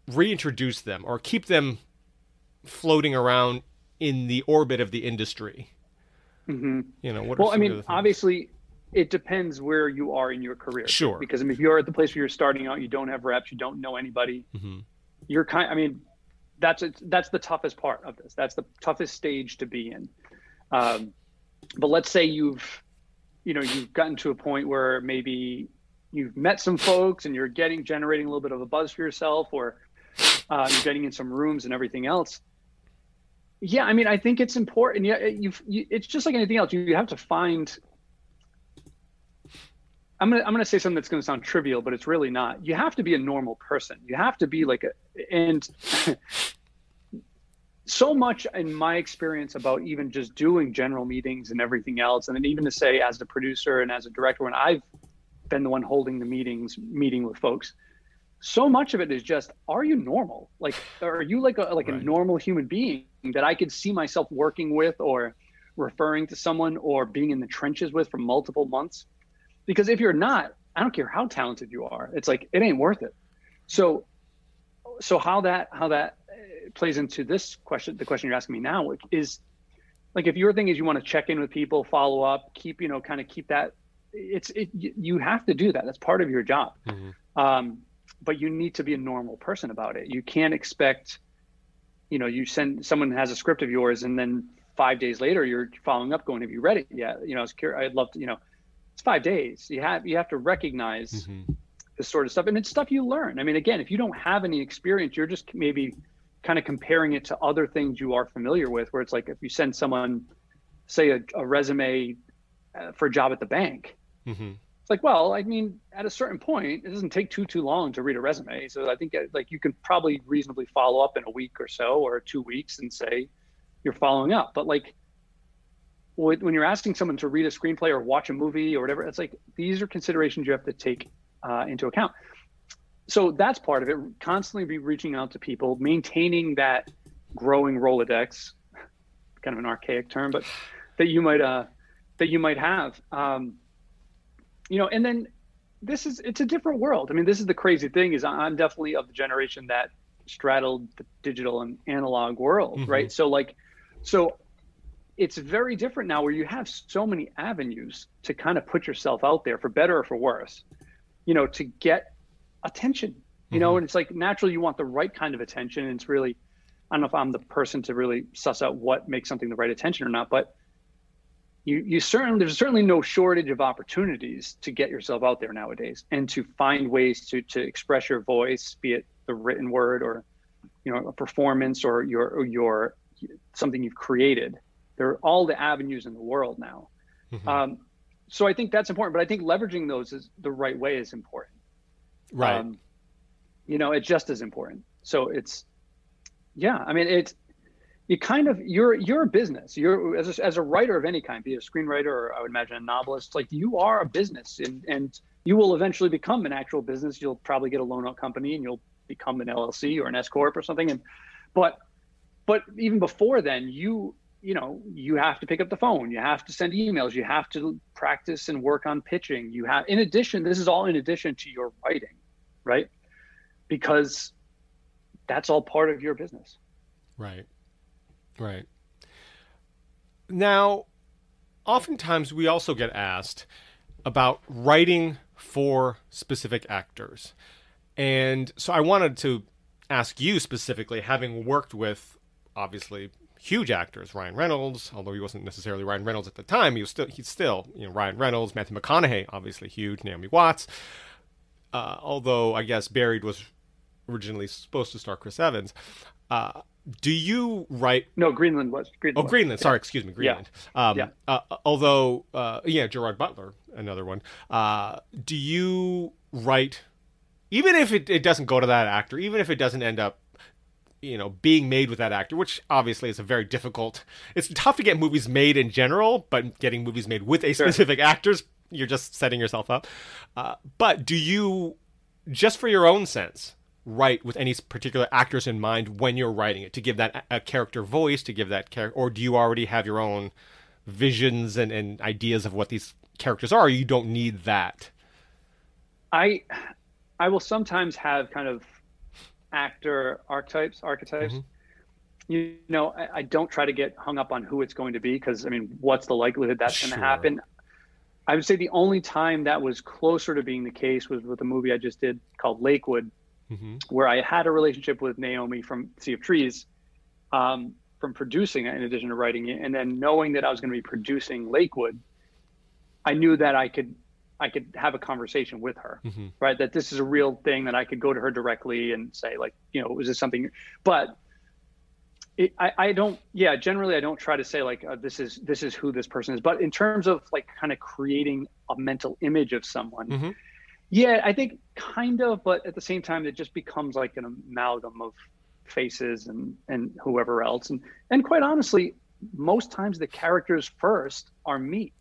reintroduce them or keep them floating around in the orbit of the industry? Mm-hmm. You know, what? well, I mean, obviously, it depends where you are in your career. Sure. Because I mean, if you're at the place where you're starting out, you don't have reps, you don't know anybody. Mm-hmm. You're kind. I mean, that's a, that's the toughest part of this. That's the toughest stage to be in. Um, but let's say you've, you know, you've gotten to a point where maybe you've met some folks and you're getting generating a little bit of a buzz for yourself, or uh, you're getting in some rooms and everything else. Yeah, I mean, I think it's important. Yeah, you, you it's just like anything else. You, you have to find. I'm gonna I'm gonna say something that's gonna sound trivial, but it's really not. You have to be a normal person. You have to be like a and. So much in my experience about even just doing general meetings and everything else and then even to say as a producer and as a director when i've been the one holding the meetings meeting with folks so much of it is just are you normal? Like are you like a like right. a normal human being that i could see myself working with or referring to someone or being in the trenches with for multiple months? Because if you're not i don't care how talented you are it's like it ain't worth it. So so how that how that plays into this question, the question you're asking me now, is like if your thing is you want to check in with people, follow up, keep you know, kind of keep that. It's it, you have to do that. That's part of your job. Mm-hmm. Um, but you need to be a normal person about it. You can't expect, you know, you send someone has a script of yours, and then five days later you're following up, going, "Have you read it yet?" You know, I was curious. I'd love to. You know, it's five days. You have you have to recognize. Mm-hmm. This sort of stuff, and it's stuff you learn. I mean, again, if you don't have any experience, you're just maybe kind of comparing it to other things you are familiar with, where it's like if you send someone, say, a, a resume uh, for a job at the bank, mm-hmm. it's like, well, I mean, at a certain point, it doesn't take too too long to read a resume. So I think uh, like you can probably reasonably follow up in a week or so or two weeks and say you're following up. But like when you're asking someone to read a screenplay or watch a movie or whatever, it's like these are considerations you have to take uh, into account so that's part of it constantly be reaching out to people maintaining that growing rolodex kind of an archaic term but that you might uh that you might have. Um you know and then this is it's a different world. I mean this is the crazy thing is i'm definitely of the generation that straddled the digital and analog world mm-hmm. right? So like so it's very different now where you have so many avenues to kind of put yourself out there for better or for worse you know to get attention you mm-hmm. know and it's like naturally you want the right kind of attention and it's really i don't know if i'm the person to really suss out what makes something the right attention or not but you you certainly there's certainly no shortage of opportunities to get yourself out there nowadays and to find ways to to express your voice be it the written word or you know a performance or your or your something you've created there are all the avenues in the world now mm-hmm. um, so i think that's important but i think leveraging those is the right way is important Right. Um, you know, it's just as important. So it's, yeah, I mean, it's, you kind of you're you're a business you're as a, as a writer of any kind be a screenwriter or i would imagine a novelist like you are a business and and you will eventually become an actual business you'll probably get a loan out company and you'll become an llc or an s corp or something and but but even before then you you know you have to pick up the phone you have to send emails you have to practice and work on pitching you have in addition this is all in addition to your writing right? Because that's all part of your business. Right. Right. Now, oftentimes we also get asked about writing for specific actors. And so I wanted to ask you specifically, having worked with obviously huge actors, Ryan Reynolds, although he wasn't necessarily Ryan Reynolds at the time, he was still he's still, you know, Ryan Reynolds, Matthew McConaughey, obviously huge, Naomi Watts, uh, although I guess Buried was originally supposed to star Chris Evans. Uh, do you write? No, Greenland was. Greenland oh, Greenland. Was. Sorry, excuse me, Greenland. Yeah. Um, yeah. Uh, although, uh, yeah, Gerard Butler, another one. Uh, do you write, even if it, it doesn't go to that actor, even if it doesn't end up, you know, being made with that actor, which obviously is a very difficult. It's tough to get movies made in general, but getting movies made with a specific sure. actor's you're just setting yourself up. Uh, but do you, just for your own sense, write with any particular actors in mind when you're writing it to give that a character voice, to give that character, or do you already have your own visions and, and ideas of what these characters are? you don't need that. I, I will sometimes have kind of actor archetypes, archetypes. Mm-hmm you know, I, I, don't try to get hung up on who it's going to be because I mean, what's the likelihood that's sure. going to happen? I would say the only time that was closer to being the case was with a movie I just did called Lakewood, mm-hmm. where I had a relationship with Naomi from Sea of Trees, um, from producing it in addition to writing it, and then knowing that I was going to be producing Lakewood, I knew that I could I could have a conversation with her, mm-hmm. right? That this is a real thing that I could go to her directly and say, like, you know, was this something? But it, I, I don't yeah generally i don't try to say like uh, this is this is who this person is but in terms of like kind of creating a mental image of someone Mm-hmm. yeah i think kind of but at the same time it just becomes like an amalgam of faces and and whoever else and and quite honestly most times the characters first are me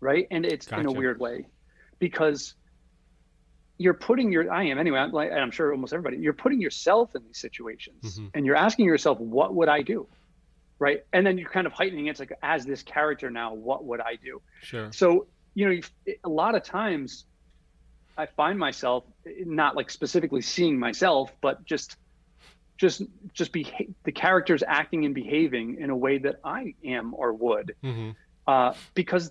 right and it's in a weird way because you're putting your i am anyway i'm like and i'm sure almost everybody you're putting yourself in these situations Mhm. and you're asking yourself what would i do right and then you're kind of heightening it. it's like as this character now what would i do Sure. so you know a lot of times i find myself not like specifically seeing myself but just just just be the characters acting and behaving in a way that i am or would Mm-hmm. uh, because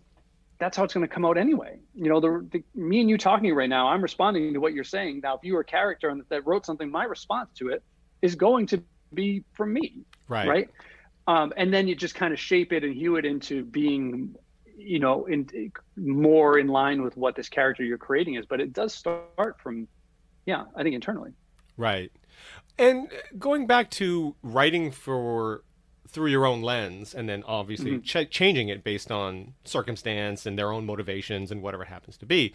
that's how it's going to come out anyway. You know, the, the me and you talking right now, I'm responding to what you're saying. Now, if you were a character and that wrote something, my response to it is going to be from me, Right. right? Um, and then you just kind of shape it and hew it into being, you know, in more in line with what this character you're creating is. But it does start from, yeah, I think internally. Right. And going back to writing for through your own lens and then obviously Mm-hmm. ch- changing it based on circumstance and their own motivations and whatever it happens to be.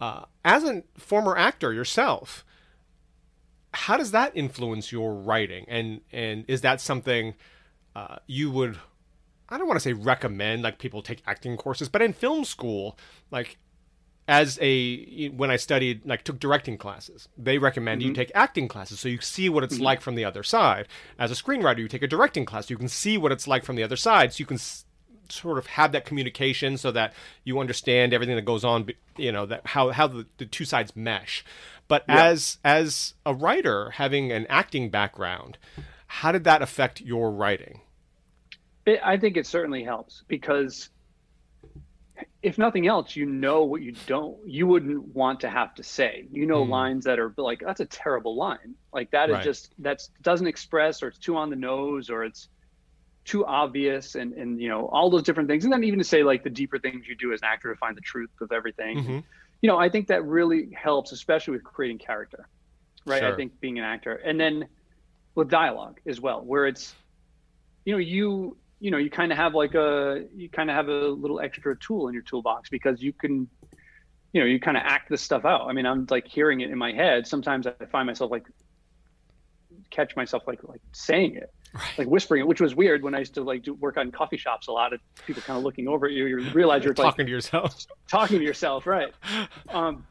Uh, as a former actor yourself, how does that influence your writing? And and is that something uh, you would I don't want to say recommend like people take acting courses, but in film school, like as a when I studied like took directing classes, they recommend you mm-hmm. take acting classes so you see what it's mm-hmm. like from the other side. As a screenwriter, you take a directing class, you can see what it's like from the other side, so you can s- sort of have that communication so that you understand everything that goes on. You know that how how the, the two sides mesh. But as as a writer having an acting background, how did that affect your writing? It, I think it certainly helps because if nothing else, you know what you don't, you wouldn't want to have to say. You know, Hmm. lines that are like, that's a terrible line. Like that is Right. just, that's doesn't express or it's too on the nose or it's too obvious and, and, you know, all those different things. And then even to say like the deeper things you do as an actor to find the truth of everything. Mhm. You know, I think that really helps, especially with creating character, right? Sure. I think being an actor. And then with dialogue as well, where it's, you know, you you know, you kind of have like a you kind of have a little extra tool in your toolbox because you can, you know, you kind of act this stuff out. I mean, I'm like hearing it in my head. Sometimes I find myself like catch myself like like saying it, like whispering it, which was weird when I used to like do work on coffee shops a lot of people kind of looking over at you. You realize you're like Talking to yourself talking to yourself, right? Um,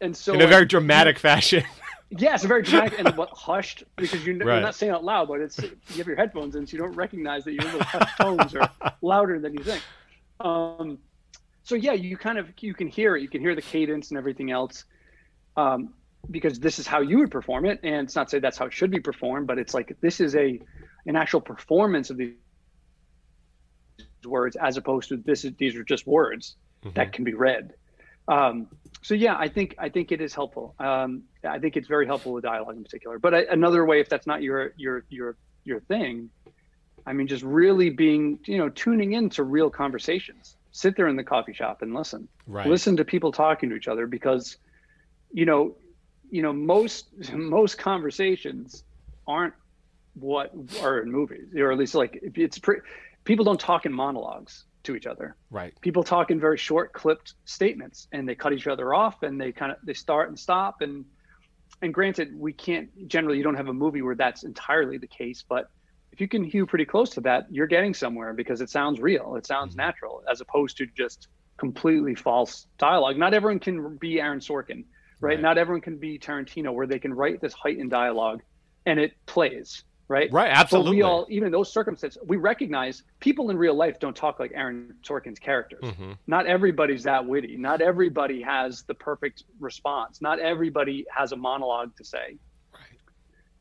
and so in a like, very dramatic fashion. Yes, very dramatic and what hushed because you, Right. you're not saying it out loud, but it's you have your headphones in, so you don't recognize that your little hushed tones are louder than you think. Um, so yeah, you kind of you can hear it, you can hear the cadence and everything else, um, because this is how you would perform it, and it's not to say that's how it should be performed, but it's like this is a an actual performance of these words as opposed to this is these are just words that can be read. Um, so yeah, I think I think it is helpful. Um, I think it's very helpful with dialogue in particular. But I, another way, if that's not your your your your thing, I mean, just really being you know tuning into real conversations. Sit there in the coffee shop and listen. Right. Listen to people talking to each other because, you know, you know most most conversations aren't what are in movies, or at least like it's pretty people don't talk in monologues to each other. Right. people talk in very short clipped statements and they cut each other off and they kind of they start and stop and and granted we can't generally you don't have a movie where that's entirely the case but if you can hew pretty close to that you're getting somewhere because it sounds real it sounds mm-hmm. natural as opposed to just completely false dialogue. Not everyone can be aaron sorkin right, Right. not everyone can be tarantino where they can write this heightened dialogue and it plays right Right. but Absolutely. we all, even in those circumstances, we recognize people in real life don't talk like Aaron Sorkin's characters. hmm Not everybody's that witty. Not everybody has the perfect response. Not everybody has a monologue to say. Right.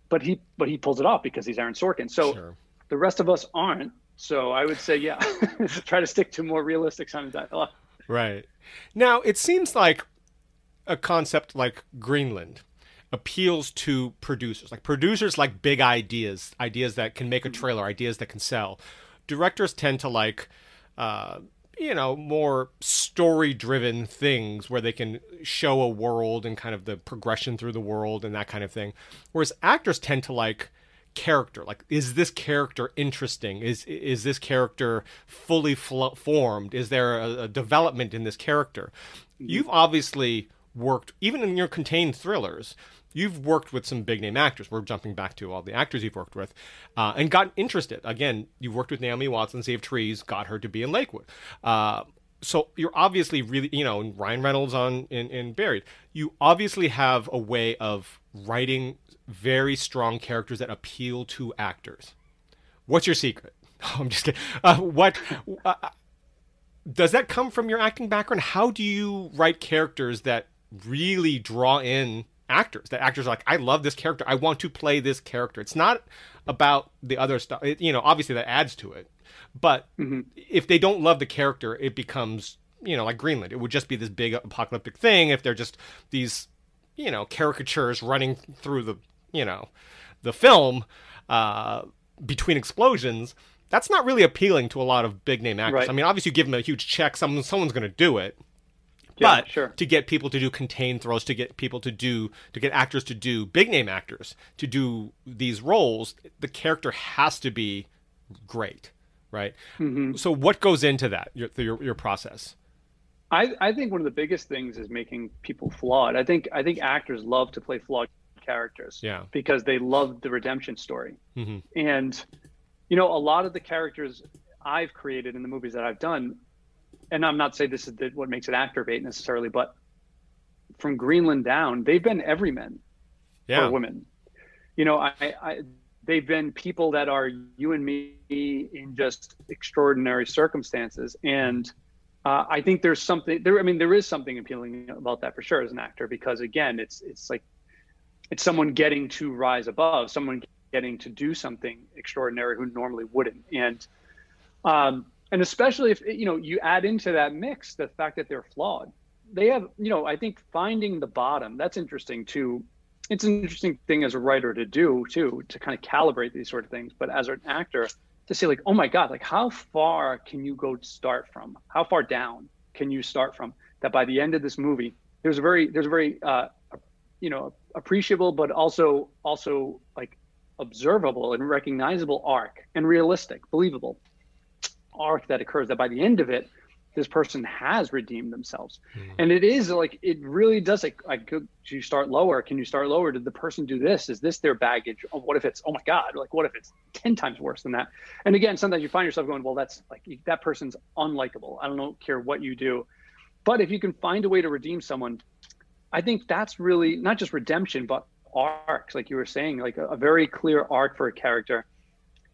But he, but he pulls it off because he's Aaron Sorkin. So Sure. the rest of us aren't. So I would say, yeah, try to stick to more realistic sounding dialogue. Right. Now, it seems like a concept like Greenland appeals to producers. Like producers like big ideas, ideas that can make a trailer, ideas that can sell. Directors tend to like uh you know, more story driven things where they can show a world and kind of the progression through the world and that kind of thing. Whereas actors tend to like character like is this character interesting is is this character fully fl- formed is there a, a, development in this character mm-hmm. you've obviously worked even in your contained thrillers you've worked with some big name actors we're jumping back to all the actors you've worked with uh, and got interested again you've worked with naomi Watts on Sea of Trees got her to be in lakewood uh, so you're obviously really you know ryan reynolds on in, in buried you obviously have a way of writing very strong characters that appeal to actors. What's your secret? Oh, I'm just kidding. Uh, what uh, does that come from your acting background? How do you write characters that really draw in actors? That actors are like, I love this character. I want to play this character. It's not about the other stuff. It, you know, obviously that adds to it, but mm-hmm. if they don't love the character, it becomes you know like Greenland. It would just be this big apocalyptic thing if they're just these you know caricatures running through the you know, the film uh, between explosions, that's not really appealing to a lot of big name actors. Right. I mean, obviously, you give them a huge check, someone someone's going to do it. Yeah, but sure. to get people to do contained throws, to get people to do, to get actors to do big name actors to do these roles, the character has to be great, right? Mm-hmm. So, what goes into that your, your your process? I I think one of the biggest things is making people flawed. I think I think actors love to play flawed characters. Yeah. Because they love the redemption story. Mm-hmm. And, you know, a lot of the characters I've created in the movies that I've done, and I'm not saying this is what makes it actor bait necessarily, but from Greenland down, they've been everymen yeah. for women. You know, I, I they've been people that are you and me in just extraordinary circumstances and uh, I think there's something there. I mean, there is something appealing about that for sure as an actor because again, it's it's like it's someone getting to rise above, someone getting to do something extraordinary who normally wouldn't. And um, and especially if you know you add into that mix the fact that they're flawed. They have, you know, I think finding the bottom, that's interesting too. It's an interesting thing as a writer to do too, to kind of calibrate these sort of things. But as an actor, to say like, oh my God, like how far can you go start from? How far down can you start from? That by the end of this movie, there's a very there's a very uh, you know appreciable but also also like observable and recognizable arc and realistic believable arc that occurs that by the end of it this person has redeemed themselves. Mm. and it is like it really does like, like could you start lower? Can you start lower? Did the person do this? Is this their baggage? Oh, what if it's oh my god like what if it's 10 times worse than that? And again sometimes you find yourself going well that's like that person's unlikable. I don't care what you do. But if you can find a way to redeem someone I think that's really not just redemption, but arcs, like you were saying, like a, a very clear arc for a character.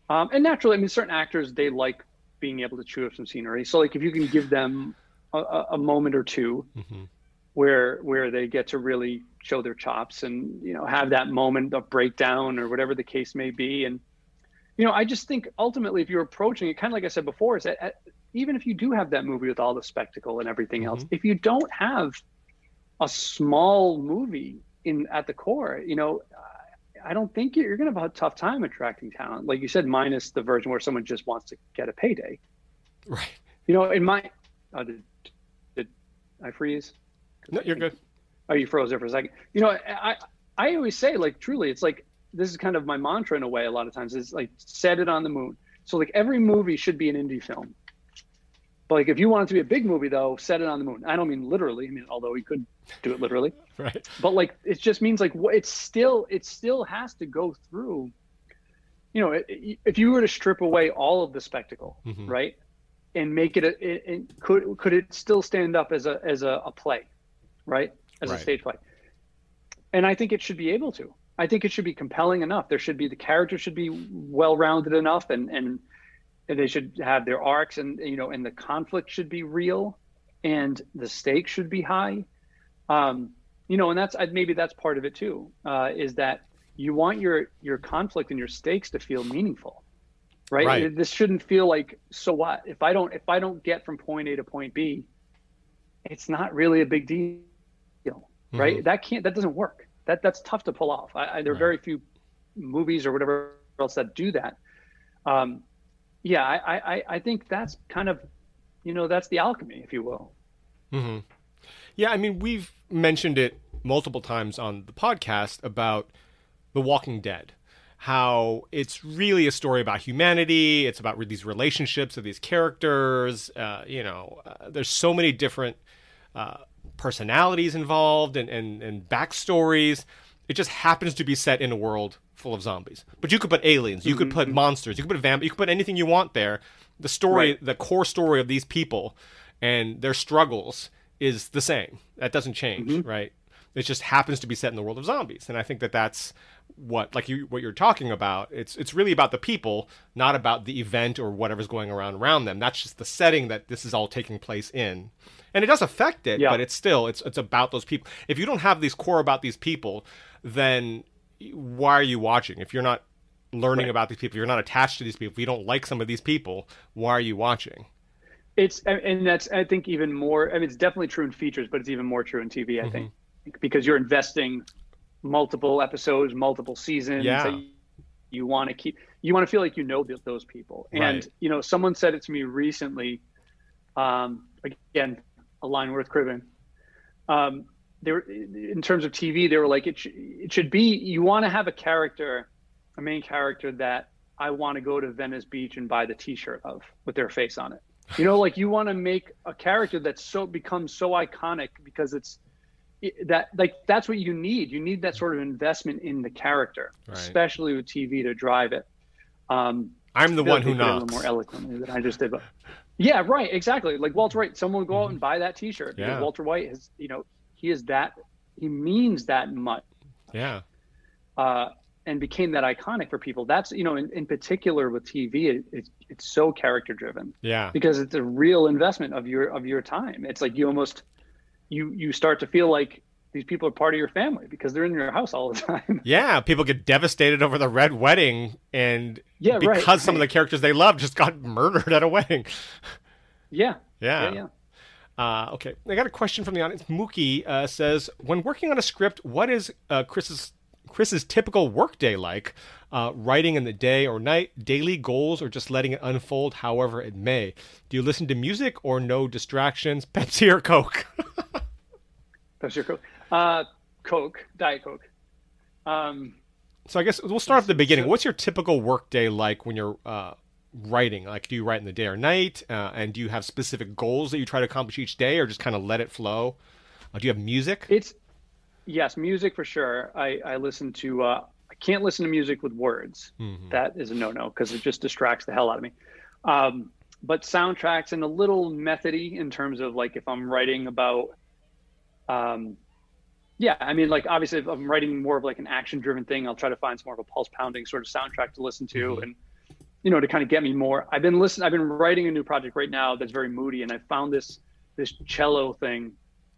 Um, and naturally, I mean, certain actors they like being able to chew up some scenery. So, like, if you can give them a, a moment or 2 mm-hmm. where where they get to really show their chops and you know have that moment of breakdown or whatever the case may be, and you know, I just think ultimately, if you're approaching it, kind of like I said before, is that at, even if you do have that movie with all the spectacle and everything mm-hmm. else, if you don't have a small movie in at the core, you know, I don't think you're going to have a tough time attracting talent. Like you said, minus the version where someone just wants to get a payday. Right. You know, in my, uh, did, did I freeze? No, you're good. Oh, you froze there for a second. You know, I, I always say like, truly, it's like, this is kind of my mantra in a way. A lot of times is like, set it on the moon. So like every movie should be an indie film. But like if you want it to be a big movie though, set it on the moon. I don't mean literally. I mean, although he could do it literally. right. But like it just means like it's still it still has to go through. You know, if you were to strip away all of the spectacle, mm-hmm. right, and make it a, it, it, could could it still stand up as a as a, a play, right, as right. a stage play? And I think it should be able to. I think it should be compelling enough. There should be the character should be well rounded enough and and they should have their arcs and you know and the conflict should be real and the stakes should be high um, you know and that's maybe that's part of it too uh, is that you want your your conflict and your stakes to feel meaningful right? right this shouldn't feel like so what if i don't if i don't get from point a to point b it's not really a big deal right mm-hmm. that can't that doesn't work that that's tough to pull off I, I, there are right. very few movies or whatever else that do that um, yeah, I, I, I think that's kind of, you know, that's the alchemy, if you will. Mm-hmm. Yeah, I mean, we've mentioned it multiple times on the podcast about The Walking Dead. how it's really a story about humanity. It's about these relationships of these characters. Uh, you know, uh, there's so many different uh, personalities involved and, and, and backstories. It just happens to be set in a world full of zombies. But you could put aliens, you mm-hmm. could put monsters, you could put vamp, you could put anything you want there. The story, right. the core story of these people and their struggles is the same. That doesn't change, mm-hmm. right? It just happens to be set in the world of zombies, and I think that that's what like you what you're talking about. It's it's really about the people, not about the event or whatever's going around around them. That's just the setting that this is all taking place in, and it does affect it, yeah. but it's still it's it's about those people. If you don't have these core about these people, then why are you watching? If you're not learning right. about these people, if you're not attached to these people. If you don't like some of these people, why are you watching? It's and that's I think even more. I mean, it's definitely true in features, but it's even more true in TV. I mm-hmm. think because you're investing multiple episodes, multiple seasons. Yeah. You, want to keep. You want to feel like you know those people. And right. you know, someone said it to me recently. Um, again, a line worth cribbing. Um, they were in terms of TV. They were like it. Sh- it should be. You want to have a character, a main character that I want to go to Venice Beach and buy the T-shirt of with their face on it. You know, like you want to make a character that's so becomes so iconic because it's that like that's what you need. You need that sort of investment in the character, right. especially with TV to drive it. Um, I'm the one who knocks. A little more eloquently than I just did, but yeah, right, exactly. Like Walter White, someone go out and buy that T-shirt. Yeah. Walter White has, you know, he is that he means that much. Yeah. Uh, and became that iconic for people. That's you know, in, in particular with TV, it, it, it's so character driven. Yeah. Because it's a real investment of your of your time. It's like you almost you you start to feel like these people are part of your family because they're in your house all the time. Yeah, people get devastated over the red wedding, and yeah, because right, some right. of the characters they love just got murdered at a wedding. Yeah, yeah, yeah. yeah. Uh, okay, I got a question from the audience. Mookie uh, says, "When working on a script, what is uh, Chris's Chris's typical workday like? Uh, writing in the day or night, daily goals, or just letting it unfold however it may? Do you listen to music or no distractions? Pepsi or Coke?" Pepsi or Coke? Uh, Coke, Diet Coke. Um, so I guess we'll start at the beginning. What's your typical workday like when you're uh, writing? Like, do you write in the day or night? Uh, and do you have specific goals that you try to accomplish each day, or just kind of let it flow? Uh, do you have music? It's yes, music for sure. I I listen to. Uh, I can't listen to music with words. Mm-hmm. That is a no no because it just distracts the hell out of me. Um, but soundtracks and a little methody in terms of like if I'm writing about um, yeah, I mean, like obviously, if I'm writing more of like an action-driven thing, I'll try to find some more of a pulse-pounding sort of soundtrack to listen to, mm-hmm. and you know, to kind of get me more. I've been listening. I've been writing a new project right now that's very moody, and I found this this cello thing,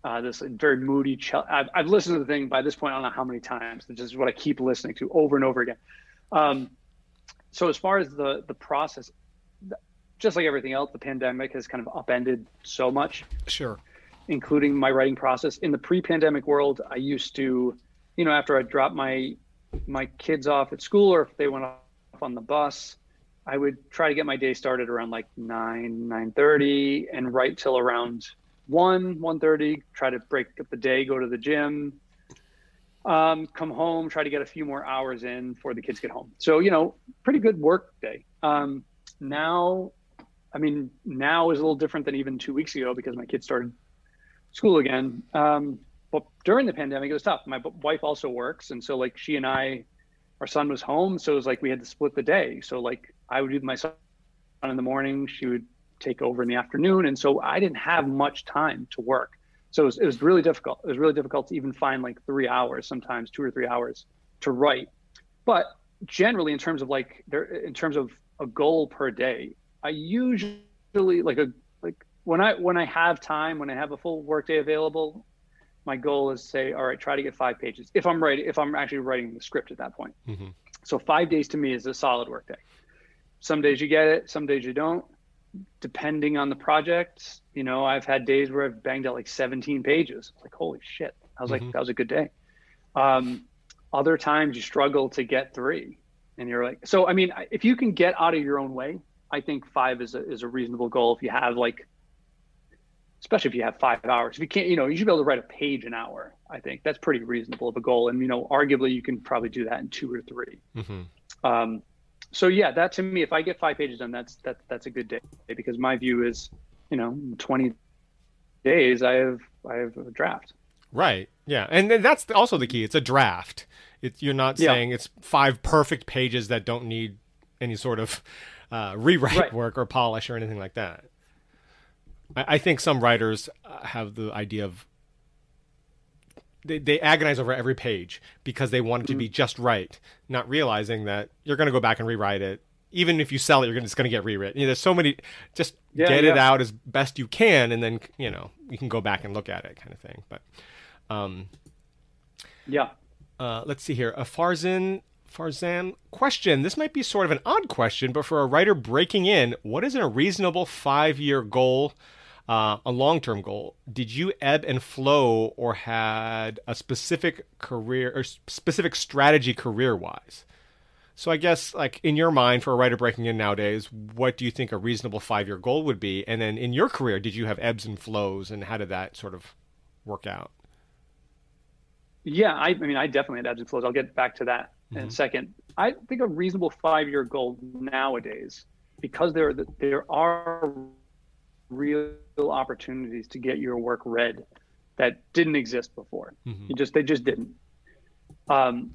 uh, this very moody cello. I've, I've listened to the thing by this point. I don't know how many times. This is what I keep listening to over and over again. Um, so as far as the the process, just like everything else, the pandemic has kind of upended so much. Sure including my writing process. In the pre-pandemic world, I used to, you know, after I dropped my my kids off at school or if they went off on the bus, I would try to get my day started around like nine, nine thirty, and write till around one, one thirty. Try to break up the day, go to the gym, um, come home, try to get a few more hours in before the kids get home. So you know, pretty good work day. Um, now, I mean, now is a little different than even two weeks ago because my kids started school again. Um, but during the pandemic, it was tough. My wife also works, and so like she and I, our son was home, so it was like we had to split the day. So like I would do my son in the morning, she would take over in the afternoon, and so I didn't have much time to work. So it was, it was really difficult. It was really difficult to even find like three hours, sometimes two or three hours to write. But generally, in terms of like there, in terms of a goal per day, I usually like a like when I when I have time, when I have a full workday available, my goal is say, all right, try to get five pages. If I'm writing, if I'm actually writing the script at that point. Mm-hmm. So five days to me is a solid workday. Some days you get it, some days you don't. Depending on the project, you know, I've had days where I've banged out like 17 pages. Like, holy shit! I was mm-hmm. like, that was a good day. Um, other times you struggle to get three, and you're like, so I mean, if you can get out of your own way, I think five is a is a reasonable goal. If you have like especially if you have five hours. If you can't, you know, you should be able to write a page an hour. I think that's pretty reasonable of a goal. And, you know, arguably you can probably do that in two or 3 mm-hmm. um, so yeah, that to me, if I get five pages done, that's, that, that's a good day because my view is, you know, 20 days, I have, I have a draft. Right. Yeah. And that's also the key. It's a draft. It's, you're not saying it's five perfect pages that don't need any sort of uh, rewrite right. work or polish or anything like that. I, I think some writers uh, have the idea of they, they agonize over every page because they want it to be mm-hmm. just right, not realizing that you're going to go back and rewrite it. Even if you sell it, you're gonna, it's going to get rewritten. You know, there's so many. Just yeah, get yeah. it out as best you can, and then you know you can go back and look at it, kind of thing. But, um, yeah. Uh, let's see here. A Farzan Farzan question. This might be sort of an odd question, but for a writer breaking in, what is a reasonable five-year goal? Uh, a long term goal, did you ebb and flow or had a specific career or specific strategy career wise? So I guess like in your mind for a writer breaking in nowadays, what do you think a reasonable five year goal would be? And then in your career, did you have ebbs and flows and how did that sort of work out? Yeah, I, I mean, I definitely had ebbs and flows. I'll get back to that mm-hmm. in a second. I think a reasonable five year goal nowadays, because there there are real opportunities to get your work read that didn't exist before. Mm-hmm. You just they just didn't. Um,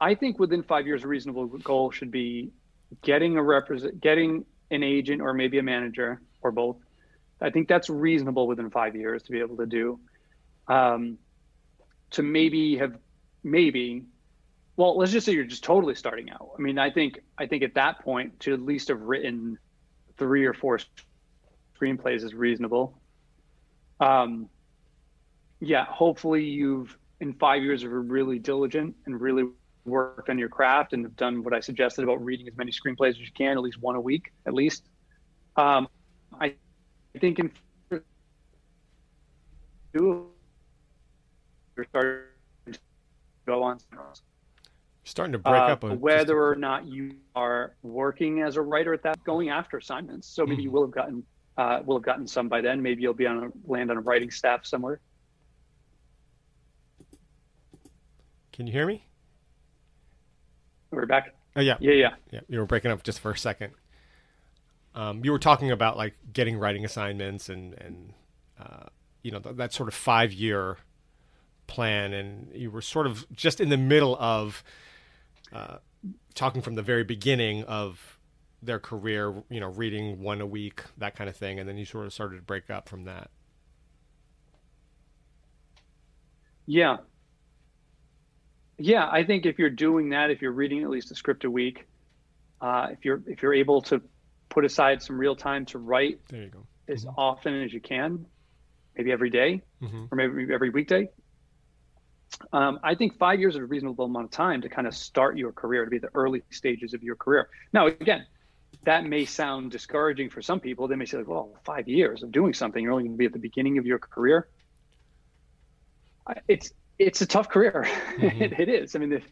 I think within five years, a reasonable goal should be getting a represent, getting an agent or maybe a manager or both. I think that's reasonable within five years to be able to do. Um, to maybe have maybe, well, let's just say you're just totally starting out. I mean, I think I think at that point to at least have written three or four screenplays is reasonable. Um, yeah, hopefully you've in five years of really diligent and really worked on your craft and have done what I suggested about reading as many screenplays as you can, at least one a week, at least. Um, I think in two, you're starting to go on starting to break uh, up. A, whether or not you are working as a writer at that, going after assignments. So maybe mm. you will have gotten uh, will have gotten some by then. Maybe you'll be on a land on a writing staff somewhere. Can you hear me? We're back. Oh yeah, yeah, yeah. Yeah, you were breaking up just for a second. Um, you were talking about like getting writing assignments and and uh, you know th- that sort of five year plan, and you were sort of just in the middle of uh, talking from the very beginning of their career, you know, reading one a week, that kind of thing, and then you sort of started to break up from that. Yeah. Yeah, I think if you're doing that, if you're reading at least a script a week, uh, if you're if you're able to put aside some real time to write there you go. as mm-hmm. often as you can, maybe every day, mm-hmm. or maybe every weekday. Um, I think five years is a reasonable amount of time to kind of start your career, to be the early stages of your career. Now, again, that may sound discouraging for some people. They may say, like, well, five years of doing something, you're only going to be at the beginning of your career. It's it's a tough career. Mm-hmm. it, it is. I mean,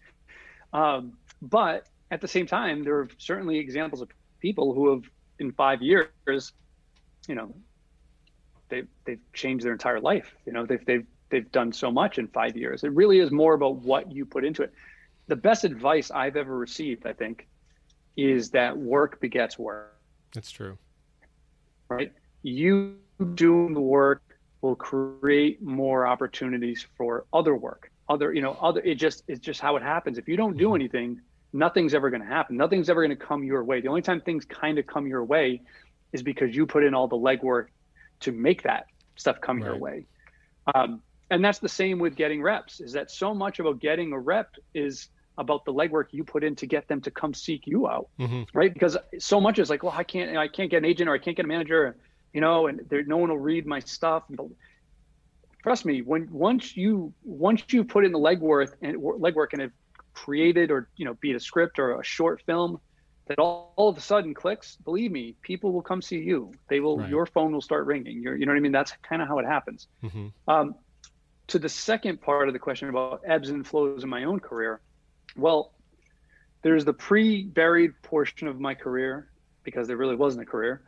um, but at the same time, there are certainly examples of people who have, in five years, you know, they've they've changed their entire life. You know, they've they've they've done so much in five years. It really is more about what you put into it. The best advice I've ever received, I think, is that work begets work. That's true. Right? You doing the work will create more opportunities for other work. Other, you know, other it just it's just how it happens. If you don't do mm-hmm. anything, nothing's ever going to happen. Nothing's ever going to come your way. The only time things kind of come your way is because you put in all the legwork to make that stuff come right. your way. Um, and that's the same with getting reps. Is that so much about getting a rep is about the legwork you put in to get them to come seek you out, mm-hmm. right? Because so much is like, well, I can't, I can't get an agent or I can't get a manager, you know, and there, no one will read my stuff. Trust me, when once you once you put in the legwork and legwork and have created or you know, be it a script or a short film, that all, all of a sudden clicks. Believe me, people will come see you. They will. Right. Your phone will start ringing. You're, you know what I mean? That's kind of how it happens. Mm-hmm. Um, to the second part of the question about ebbs and flows in my own career well, there's the pre-buried portion of my career because there really wasn't a career,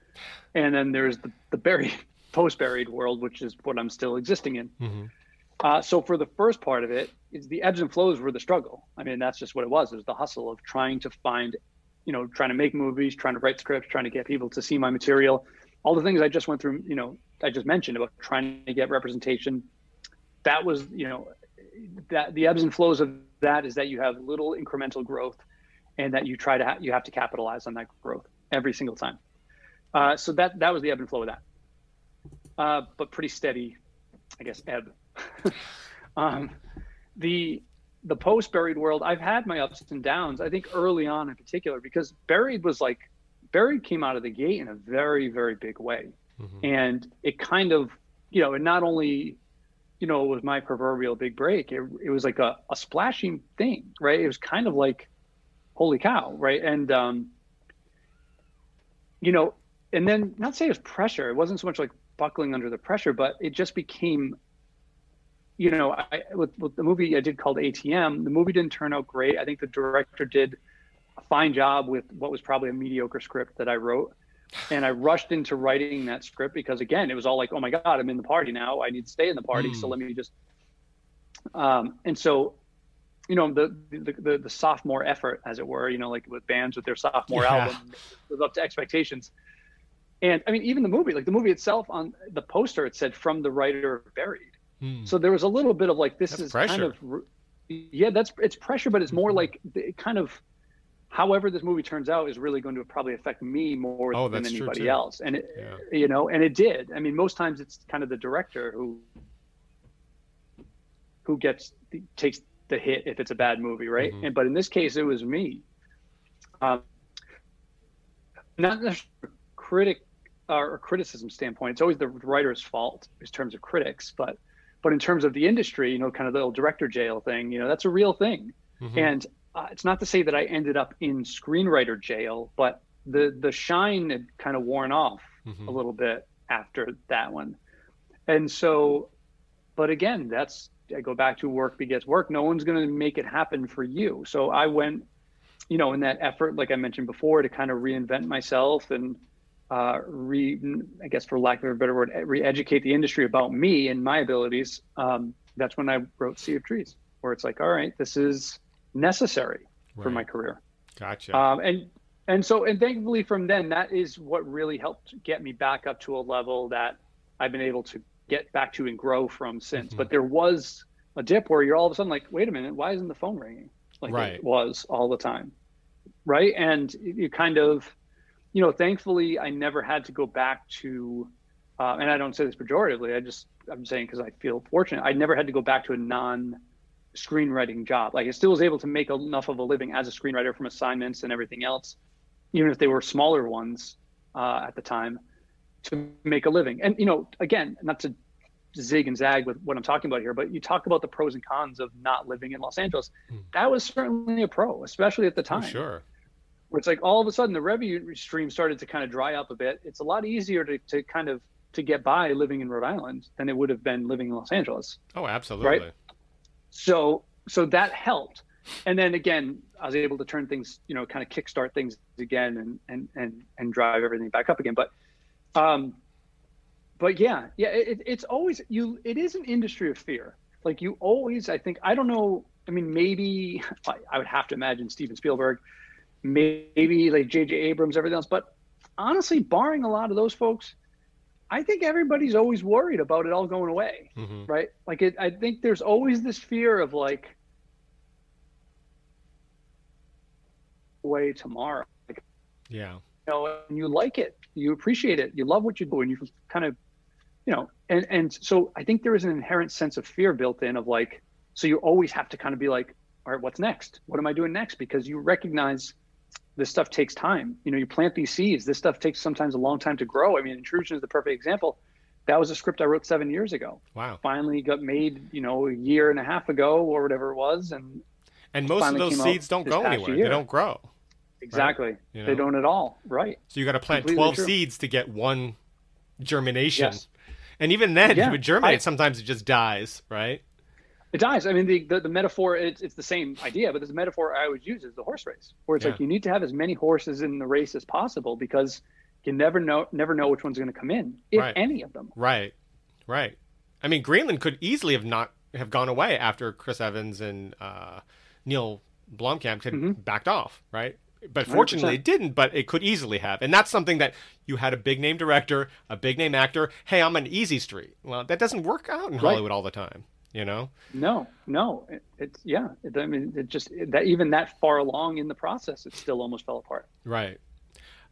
and then there's the, the buried post buried world, which is what I'm still existing in. Mm-hmm. Uh, so for the first part of it, is the ebbs and flows were the struggle. I mean, that's just what it was. It was the hustle of trying to find, you know, trying to make movies, trying to write scripts, trying to get people to see my material, all the things I just went through. You know, I just mentioned about trying to get representation. That was, you know, that the ebbs and flows of that is that you have little incremental growth, and that you try to ha- you have to capitalize on that growth every single time. Uh, so that that was the ebb and flow of that. Uh, but pretty steady, I guess, ebb. um, the the post buried world, I've had my ups and downs. I think early on in particular, because buried was like buried came out of the gate in a very very big way, mm-hmm. and it kind of you know, and not only you know, it was my proverbial big break. It, it was like a, a splashing thing, right? It was kind of like, holy cow, right? And, um, you know, and then not say it was pressure. It wasn't so much like buckling under the pressure, but it just became you know, I, with, with, the movie I did called ATM, the movie didn't turn out great. I think the director did a fine job with what was probably a mediocre script that I wrote. And I rushed into writing that script because, again, it was all like, oh my God, I'm in the party now. I need to stay in the party. Mm. So hmm. let me just. Um, and so, you know, the, the, the, the, sophomore effort, as it were, you know, like with bands with their sophomore yeah. album, live up to expectations. And I mean, even the movie, like the movie itself on the poster, it said from the writer of Buried Hmm. So there was a little bit of like this that's is pressure. kind of yeah, that's it's pressure, but it's more hmm. like kind of however this movie turns out is really going to probably affect me more oh, than anybody else and it yeah. you know and it did i mean most times it's kind of the director who who gets takes the hit if it's a bad movie right mm-hmm. and but in this case it was me um not necessarily critic or criticism standpoint it's always the writer's fault in terms of critics but but in terms of the industry, you know, kind of the little director jail thing, you know, that's a real thing. Mm-hmm. And uh, it's not to say that I ended up in screenwriter jail, but the the shine had kind of worn off mm-hmm. a little bit after that one. And so, but again, that's I go back to work begets work. No one's going to make it happen for you. So I went, you know, in that effort, like I mentioned before, to kind of reinvent myself and uh, re, I guess for lack of a better word, re-educate the industry about me and my abilities. Um, that's when I wrote Sea of Trees, where it's like, all right, this is necessary right. for my career. Gotcha. Um, and and so and thankfully from then, that is what really helped get me back up to a level that I've been able to get back to and grow from since. Mm-hmm. But there was a dip where you're all of a sudden like, wait a minute, why isn't the phone ringing like right. it was all the time, right? And you kind of you know, thankfully, I never had to go back to, uh, and I don't say this pejoratively. I just I'm saying because I feel fortunate. I never had to go back to a non screenwriting job. Like I still was able to make enough of a living as a screenwriter from assignments and everything else, even if they were smaller ones uh, at the time, to make a living. And you know, again, not to zig and zag with what I'm talking about here, but you talk about the pros and cons of not living in Los Angeles. Mm. That was certainly a pro, especially at the time. sure where it's like all of a sudden the revenue stream started to kind of dry up a bit. It's a lot easier to, to kind of to get by living in Rhode Island than it would have been living in Los Angeles. Oh, absolutely. Right. So so that helped. And then again, I was able to turn things, you know, kind of kickstart things again and and and and drive everything back up again. But um but yeah, yeah, it, it's always you it is an industry of fear. Like you always I think I don't know, I mean maybe I would have to imagine Steven Spielberg maybe like J.J. Abrams, everything else. But honestly, barring a lot of those folks, I think everybody's always worried about it all going away, mm-hmm. right? Like, it, I think there's always this fear of like, way tomorrow. Like, yeah. You know, and you like it, you appreciate it, you love what you do, and you kind of, you know, and and so I think there is an inherent sense of fear built in of like, so you always have to kind of be like, all right, what's next? What am I doing next? Because you recognize this stuff takes time. You know, you plant these seeds. This stuff takes sometimes a long time to grow. I mean, Intrusion is the perfect example. That was a script I wrote seven years ago. Wow. Finally got made, you know, a year and a half ago or whatever it was, and and most of those seeds don't go anywhere. Year. They don't grow. Exactly. Right? You know? They don't at all. Right. So you got to plant Completely twelve true. seeds to get one germination. Yes. And even then, yeah. if it germinates, I, sometimes it just dies, right? It dies. I mean, the, the, the metaphor, it's, it's the same idea, but the metaphor I always use is the horse race, where it's yeah. like you need to have as many horses in the race as possible because you never know never know which one's going to come in, if Right. any of them. Right, right. I mean, Greenland could easily have not have gone away after Chris Evans and uh, Neill Blomkamp had Mhm. backed off, right? But fortunately, 100%. it didn't. But it could easily have, and that's something that you had a big name director, a big name actor. Hey, I'm an easy street. Well, that doesn't work out in Right. Hollywood all the time, you know. No, no, it, it's yeah. It, I mean, it just that even that far along in the process, it still almost fell apart. Right.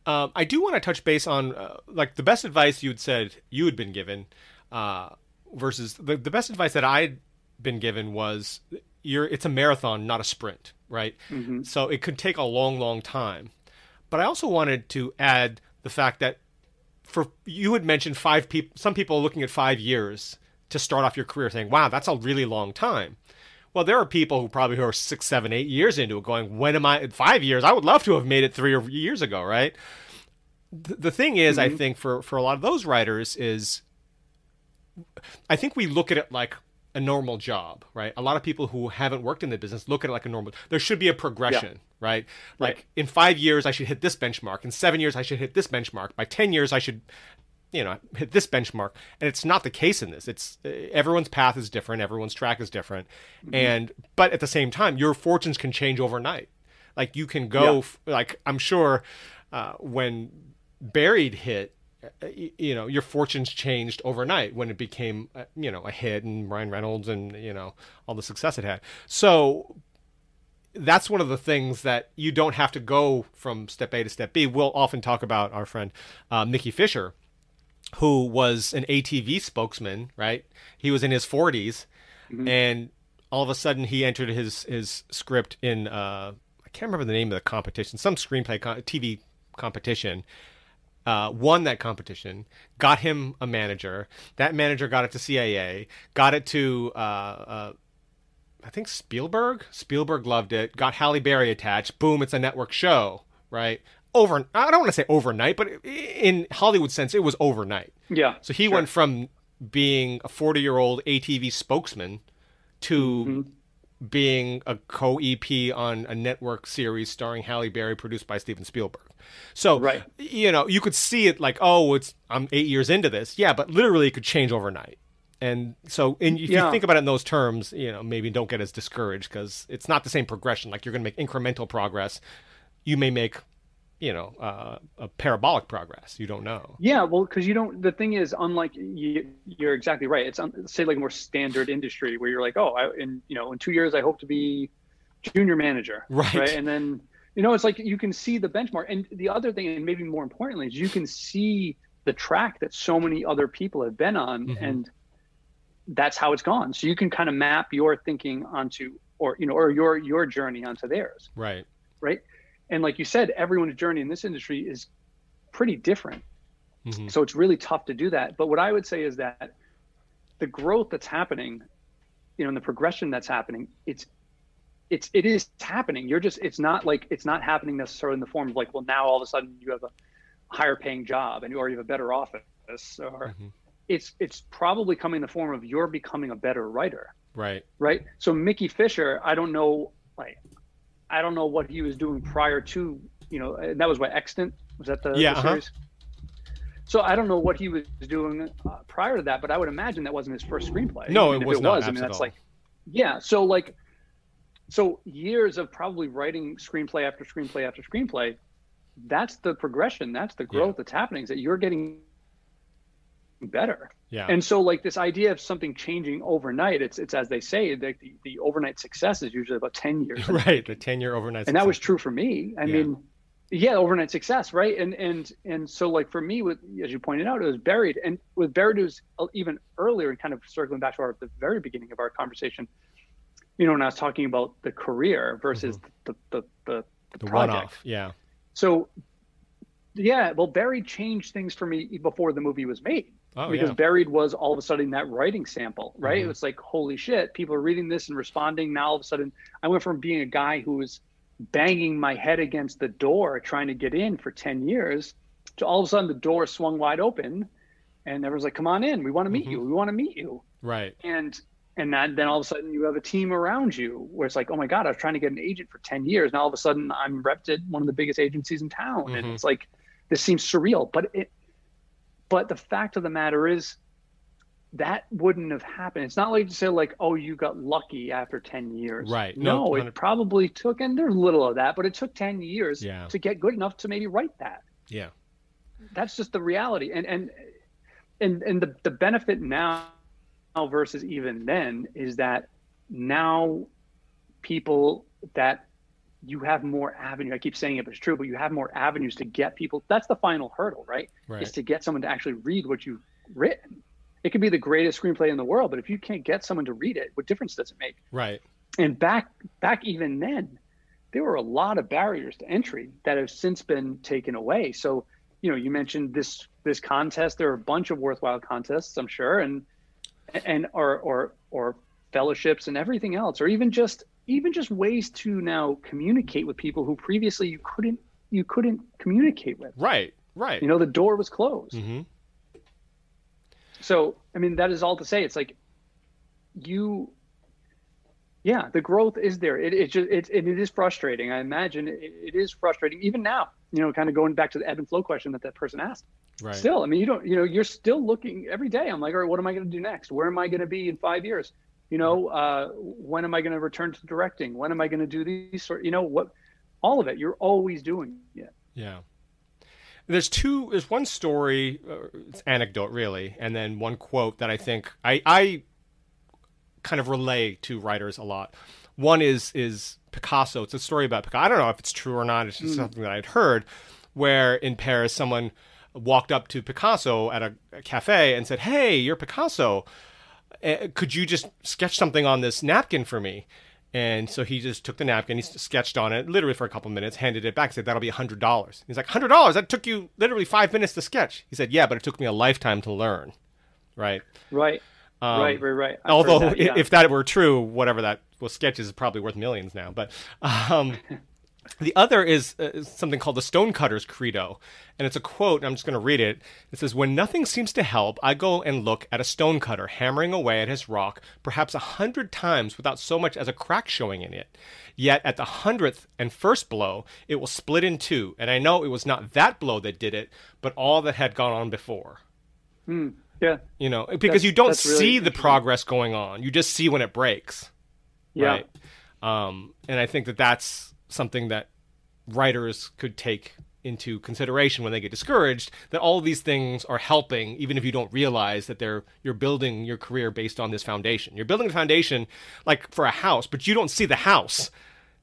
Um, I do want to touch base on uh, like the best advice you'd said you had been given uh, versus the, the best advice that I'd been given was you're it's a marathon, not a sprint, right? Mhm. So it could take a long, long time. But I also wanted to add the fact that for you had mentioned five people, some people are looking at five years to start off your career, saying, "Wow, that's a really long time." Well, there are people who probably who are six, seven, eight years into it, going, "When am I? In five years? I would love to have made it three years ago, right?" The, thing is, I mm-hmm. think for for a lot of those writers is, I think we look at it like a normal job, right? A lot of people who haven't worked in the business look at it like a normal. There should be a progression, right? Like Right. in five years, I should hit this benchmark. In seven years, I should hit this benchmark. By ten years, I should you know hit this benchmark and it's not the case in this. It's uh, everyone's path is different everyone's track is different. And but at the same time your fortunes can change overnight. Like you can go Yeah. f- like i'm sure uh, when buried hit uh, you know your fortunes changed overnight when it became uh, you know a hit and ryan reynolds and you know all the success it had. So that's one of the things that you don't have to go from step A to step B. We'll often talk about our friend um, Mickey Fisher, who was an ATV spokesman, right? He was in his 40s, and all of a sudden he entered his his script in uh, I can't remember the name of the competition, some screenplay co- TV competition. Uh, won that competition, got him a manager. That manager got it to CAA, got it to uh, uh, I think Spielberg. Spielberg loved it. Got Halle Berry attached. Boom! It's a network show, right? Over. I don't want to say overnight, but in Hollywood sense, it was overnight. Yeah. So he sure. went from being a forty-year-old ATV spokesman to Mm-hmm. being a co-EP on a network series starring Halle Berry, produced by Steven Spielberg. So, Right. you know, you could see it like, oh, it's I'm eight years into this, yeah, but literally it could change overnight. And so, and if Yeah. you think about it in those terms, you know, maybe don't get as discouraged because it's not the same progression. Like you're going to make incremental progress. You may make, you know, uh, a parabolic progress. You don't know. Yeah, well, because you don't. The thing is, unlike you, you're exactly right. It's un, say like a more standard industry where you're like, oh, I, in you know, in two years I hope to be junior manager, Right. And then you know, it's like you can see the benchmark. And the other thing, and maybe more importantly, is you can see the track that so many other people have been on, Mhm. and that's how it's gone. So you can kind of map your thinking onto, or you know, or your your journey onto theirs, Right. right? And like you said, everyone's journey in this industry is pretty different. hmm So it's really tough to do that. But what I would say is that the growth that's happening, you know, and the progression that's happening, it's it's it is happening. You're just it's not like it's not happening necessarily in the form of like, well, now all of a sudden you have a higher paying job and or you have a better office or Mhm. it's it's probably coming in the form of you're becoming a better writer Right. right? So Mickey Fisher, I don't know, like, I don't know what he was doing prior to, you know, and that was what Extant was that the, Yeah, the uh-huh. series. So I don't know what he was doing uh, prior to that, but I would imagine that wasn't his first screenplay. No, it was it not, was. I mean, that's like, yeah. So like, so years of probably writing screenplay after screenplay after screenplay. That's the progression. That's the growth that's happening. Is that you're getting better. Yeah. And so like this idea of something changing overnight, it's it's as they say, the, the, the overnight success is usually about 10 years. right. The ten-year overnight. And that was true for me. I Yeah. mean, yeah, overnight success, right? And and and so like for me with as you pointed out, it was buried. And with buried it was even earlier and kind of circling back to our the very beginning of our conversation, you know, when I was talking about the career versus the, the the the, Mm-hmm. the project. one-off. Yeah. So yeah, well, Buried changed things for me before the movie was made Oh because yeah. Buried was all of a sudden that writing sample, right? Mhm. It was like, holy shit, people are reading this and responding. Now all of a sudden, I went from being a guy who was banging my head against the door trying to get in for 10 years to all of a sudden the door swung wide open and everyone's like, come on in. We want to meet Mhm. you. We want to meet you. Right. And and that, then all of a sudden you have a team around you where it's like, oh my God, I was trying to get an agent for 10 years. Now all of a sudden I'm repped at one of the biggest agencies in town. And Mhm. it's like, this seems surreal, but it, but the fact of the matter is that wouldn't have happened. It's not like to say like, oh, you got lucky after 10 years. Right. No, it probably took, and there's little of that, but it took 10 years Yeah. to get good enough to maybe write that. Yeah. That's just the reality. And and and and the, the benefit now versus even then is that now people that you have more avenue. I keep saying it, but it's true, but you have more avenues to get people. That's the final hurdle, right? Right. Is to get someone to actually read what you've written. It could be the greatest screenplay in the world, but if you can't get someone to read it, what difference does it make? Right. And back back even then, there were a lot of barriers to entry that have since been taken away. So, you know, you mentioned this this contest. There are a bunch of worthwhile contests, I'm sure, and and or or or fellowships and everything else, or even just even just ways to now communicate with people who previously you couldn't you couldn't communicate with. Right. Right. You know, the door was closed. hmm So, I mean, that is all to say. It's like you, yeah, the growth is there. It, it just, it, it is frustrating. I imagine it, it is frustrating even now, you know, kind of going back to the ebb and flow question that that person asked. Right. Still, I mean, you don't, you know, you're still looking every day. I'm like, all right, what am I going to do next? Where am I going to be in five years? You know, uh, when am I going to return to directing? When am I going to do these sort, you know, what, all of it, you're always doing it. Yeah. There's two. There's one story. Uh, it's anecdote, really, and then one quote that I think I I kind of relay to writers a lot. One is is Picasso. It's a story about Picasso. I don't know if it's true or not. It's just something that I'd heard, where in Paris someone walked up to Picasso at a, a cafe and said, "Hey, you're Picasso. Uh, could you just sketch something on this napkin for me?" And so he just took the napkin, he sketched on it literally for a couple minutes, handed it back, said, That'll be $100. He's like, $100? That took you literally five minutes to sketch. He said, Yeah, but it took me a lifetime to learn. Right. Right. Um, right. Right. Right. I've Although, that, yeah. if that were true, whatever that was, sketches is probably worth millions now. But um, the other is, uh, is something called the Stonecutter's Credo. And it's a quote, and I'm just going to read it. It says, When nothing seems to help, I go and look at a stonecutter hammering away at his rock, perhaps a hundred times without so much as a crack showing in it. Yet at the hundredth and first blow, it will split in two. And I know it was not that blow that did it, but all that had gone on before. Hmm. yeah. You know, because That's- you don't that's really see the progress going on. You just see when it breaks. Yeah. Right. Um, and I think that that's something that writers could take into consideration when they get discouraged that all these things are helping even if you don't realize that they're you're building your career based on this foundation you're building a foundation like for a house but you don't see the house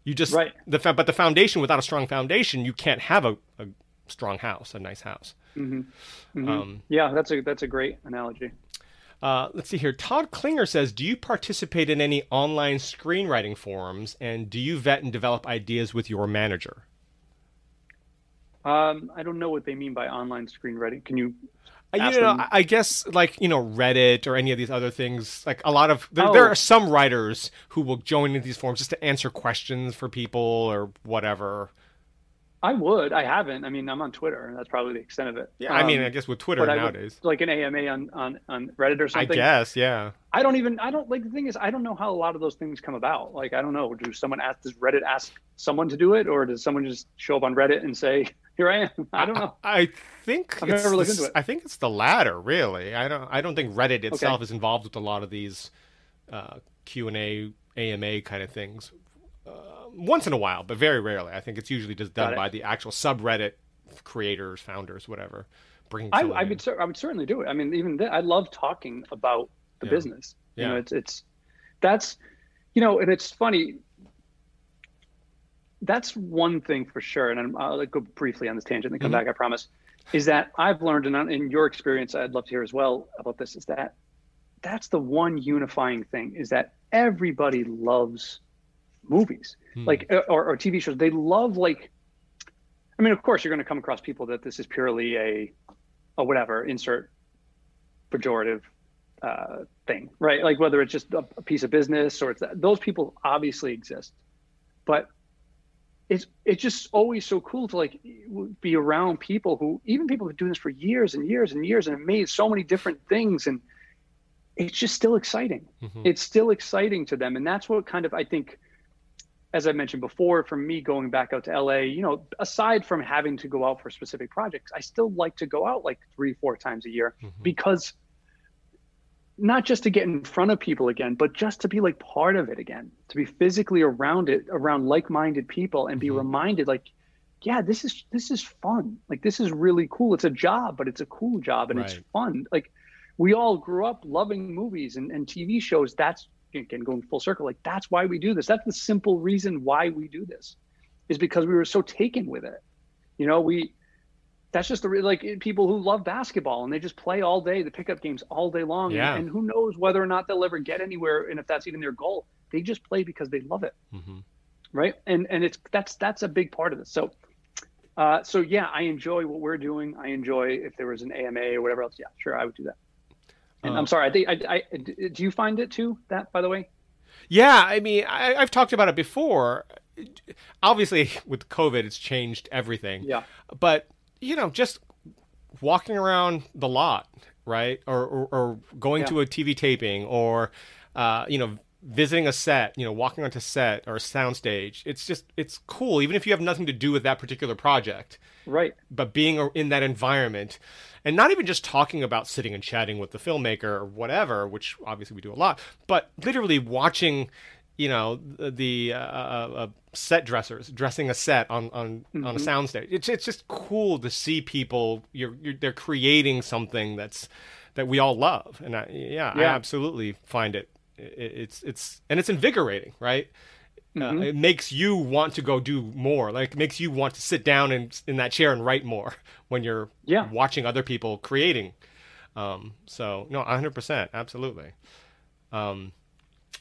you just Right. the but the foundation without a strong foundation you can't have a, a strong house a nice house Mhm. um, Yeah. That's a, that's a great analogy. Uh, let's see here. Todd Klinger says, "Do you participate in any online screenwriting forums, and do you vet and develop ideas with your manager?" Um, I don't know what they mean by online screenwriting. Can you? Uh, you know, them- I- I guess like you know Reddit or any of these other things. Like a lot of there, Oh. there are some writers who will join in these forums just to answer questions for people or whatever. I would. I haven't. I mean, I'm on Twitter, and that's probably the extent of it. Yeah, I mean, Um, I guess with Twitter I would- nowadays, like an AMA on on on Reddit or something. I guess, yeah. I don't even. I don't like the thing is I don't know how a lot of those things come about. Like I don't know. Do someone ask? Does Reddit ask someone to do it, or does someone just show up on Reddit and say, "Here I am"? I don't know. I, I think I've never looked into it. I think it's the latter, really. I don't. I don't think Reddit itself is involved with a lot of these uh, Q and A, AMA kind of things. Uh, once in a while, but very rarely. I think it's usually just done by the actual subreddit creators, founders, whatever. Bringing I, I would. I would certainly do it. I mean, even th- I love talking about the Yeah. business. You know, it's it's that's you know, and it's funny. That's one thing for sure, and I'm, I'll go briefly on this tangent and come Mhm. back. I promise. Is that I've learned, and in your experience, I'd love to hear as well about this. Is that that's the one unifying thing is that everybody loves movies, Hmm. like uh, or, or TV shows. They love like. I mean, of course, you're going to come across people that this is purely a, a whatever insert pejorative uh, thing, right? Like whether it's just a, a piece of business or it's that, those people obviously exist, but it's it's just always so cool to like be around people who even people who've been doing this for years and years and years and have made so many different things and it's just still exciting Mhm. it's still exciting to them and that's what kind of i think as I mentioned before, from me going back out to LA, you know, aside from having to go out for specific projects, I still like to go out like three, four times a year mm-hmm. because not just to get in front of people again, but just to be like part of it again, to be physically around it, around like-minded people and be mm-hmm. reminded like, yeah, this is this is fun. Like this is really cool. It's a job, but it's a cool job and right. it's fun. Like we all grew up loving movies and, and TV shows. That's again going full circle. Like that's why we do this. That's the simple reason why we do this, is because we were so taken with it. You know, we that's just the like people who love basketball and they just play all day the pickup games all day long yeah. and, and, who knows whether or not they'll ever get anywhere and if that's even their goal they just play because they love it mm-hmm. right and and it's that's that's a big part of this so uh, so yeah i enjoy what we're doing i enjoy if there was an ama or whatever else yeah sure i would do that and i'm uh. sorry i think I, I do you find it too that by the way yeah i mean I, i've talked about it before obviously with covid it's changed everything yeah but you know, just walking around the lot, right? Or, or, or going yeah. to a TV taping or, uh, you know, visiting a set, you know, walking onto set or a soundstage. It's just, it's cool, even if you have nothing to do with that particular project. Right. But being in that environment and not even just talking about sitting and chatting with the filmmaker or whatever, which obviously we do a lot, but literally watching you know the uh, uh, uh, set dressers dressing a set on on, mm-hmm. on a mm-hmm. soundstage. It's it's just cool to see people. You're, you're they're creating something that's that we all love, and I, yeah, yeah, I absolutely find it. It's it's and it's invigorating, right? Uh, mm-hmm. Uh, it makes you want to go do more. Like makes you want to sit down in in that chair and write more when you're yeah. watching other people creating. Um, so no, 100 percent, absolutely. Um,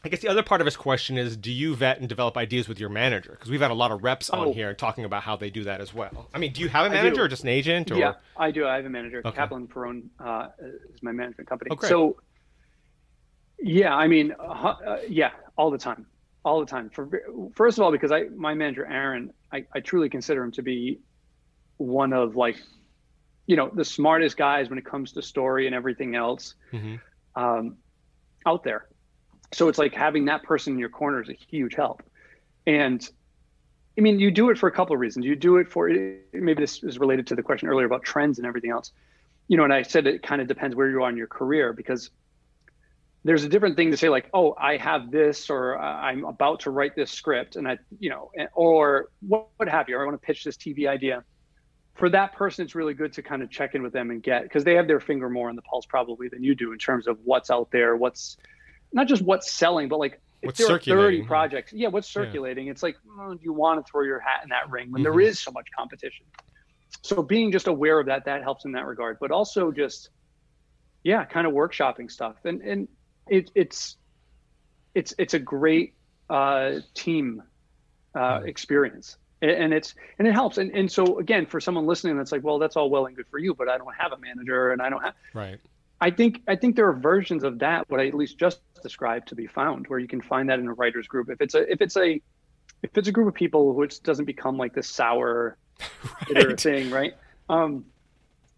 I guess the other part of his question is do you vet and develop ideas with your manager? Because we've had a lot of reps oh. on here talking about how they do that as well. I mean, do you have a manager or just an agent? Or? Yeah, I do. I have a manager. Okay. Kaplan Perrone uh, is my management company. Oh, so, yeah, I mean, uh, uh, yeah, all the time. All the time. For First of all, because I my manager, Aaron, I, I truly consider him to be one of like, you know, the smartest guys when it comes to story and everything else mm-hmm. um, out there so it's like having that person in your corner is a huge help and i mean you do it for a couple of reasons you do it for maybe this is related to the question earlier about trends and everything else you know and i said it kind of depends where you are in your career because there's a different thing to say like oh i have this or i'm about to write this script and i you know or what, what have you or i want to pitch this tv idea for that person it's really good to kind of check in with them and get because they have their finger more on the pulse probably than you do in terms of what's out there what's not just what's selling, but like if what's there are 30 projects, yeah, what's circulating? Yeah. It's like, oh, do you want to throw your hat in that ring when mm-hmm. there is so much competition? So being just aware of that, that helps in that regard. But also just, yeah, kind of workshopping stuff. And and it, it's it's it's a great uh, team uh, mm-hmm. experience. And it's and it helps. And and so again, for someone listening, that's like, well, that's all well and good for you, but I don't have a manager and I don't have right I think I think there are versions of that what I at least just described to be found where you can find that in a writers group. If it's a if it's a if it's a group of people which doesn't become like this sour right. thing, right? Um,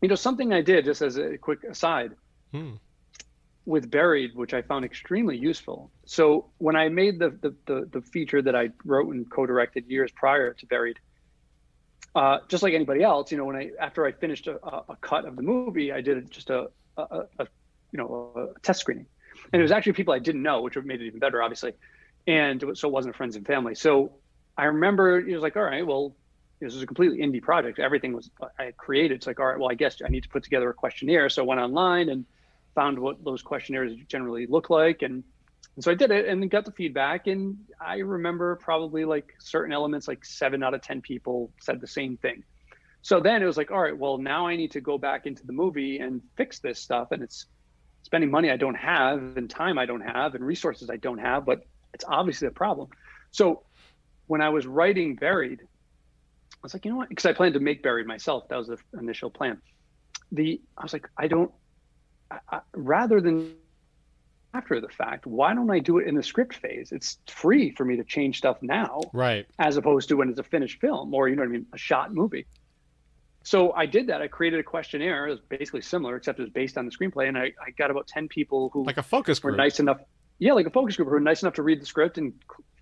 you know, something I did just as a quick aside hmm. With Buried, which I found extremely useful. So when I made the the the, the feature that I wrote and co-directed years prior to Buried, uh, just like anybody else, you know, when I after I finished a, a cut of the movie, I did just a a, a you know a test screening, and it was actually people I didn't know, which made it even better, obviously. And so it wasn't friends and family. So I remember it was like, all right, well, this is a completely indie project. Everything was I created. It's like, all right, well, I guess I need to put together a questionnaire. So I went online and found what those questionnaires generally look like, and, and so I did it and got the feedback. And I remember probably like certain elements, like seven out of ten people said the same thing. So then it was like all right well now i need to go back into the movie and fix this stuff. And it's spending money i don't have and time i don't have and resources i don't have but it's obviously a problem. So when i was writing buried i was like you know what? Because i planned to make buried myself. That was the initial plan. The i was like i don't I, rather than after the fact why don't i do it in the script phase it's free for me to change stuff now right as opposed to when it's a finished film or you know what i mean a shot movie so I did that. I created a questionnaire. It was basically similar, except it was based on the screenplay. And I, I got about 10 people who like a focus group. were nice enough. Yeah, like a focus group who were nice enough to read the script and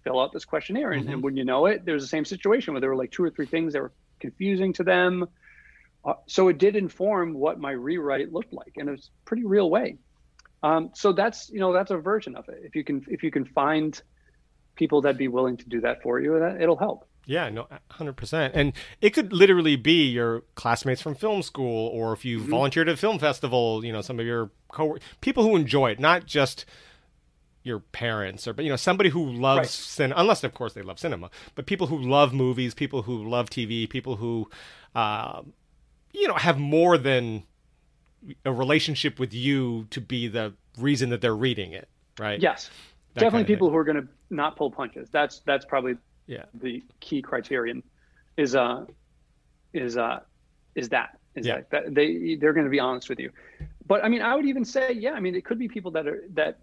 fill out this questionnaire. And, Mhm. and when you know it, there was the same situation where there were like two or three things that were confusing to them. Uh, so it did inform what my rewrite looked like in a pretty real way. Um, so that's you know that's a version of it. If you can if you can find people that be willing to do that for you, that it'll help. Yeah, no, hundred percent. And it could literally be your classmates from film school, or if you Mm-hmm. volunteered at a film festival, you know, some of your co people who enjoy it, not just your parents or but you know somebody who loves Right. cinema unless of course they love cinema but people who love movies people who love tv people who uh, you know have more than a relationship with you to be the reason that they're reading it right Yes, That definitely kind of thing. people who are going to not pull punches. That's that's probably yeah the key criterion. Is uh is uh is that is Yeah. that, that they they're going to be honest with you. But I mean, I would even say, yeah, I mean, it could be people that are that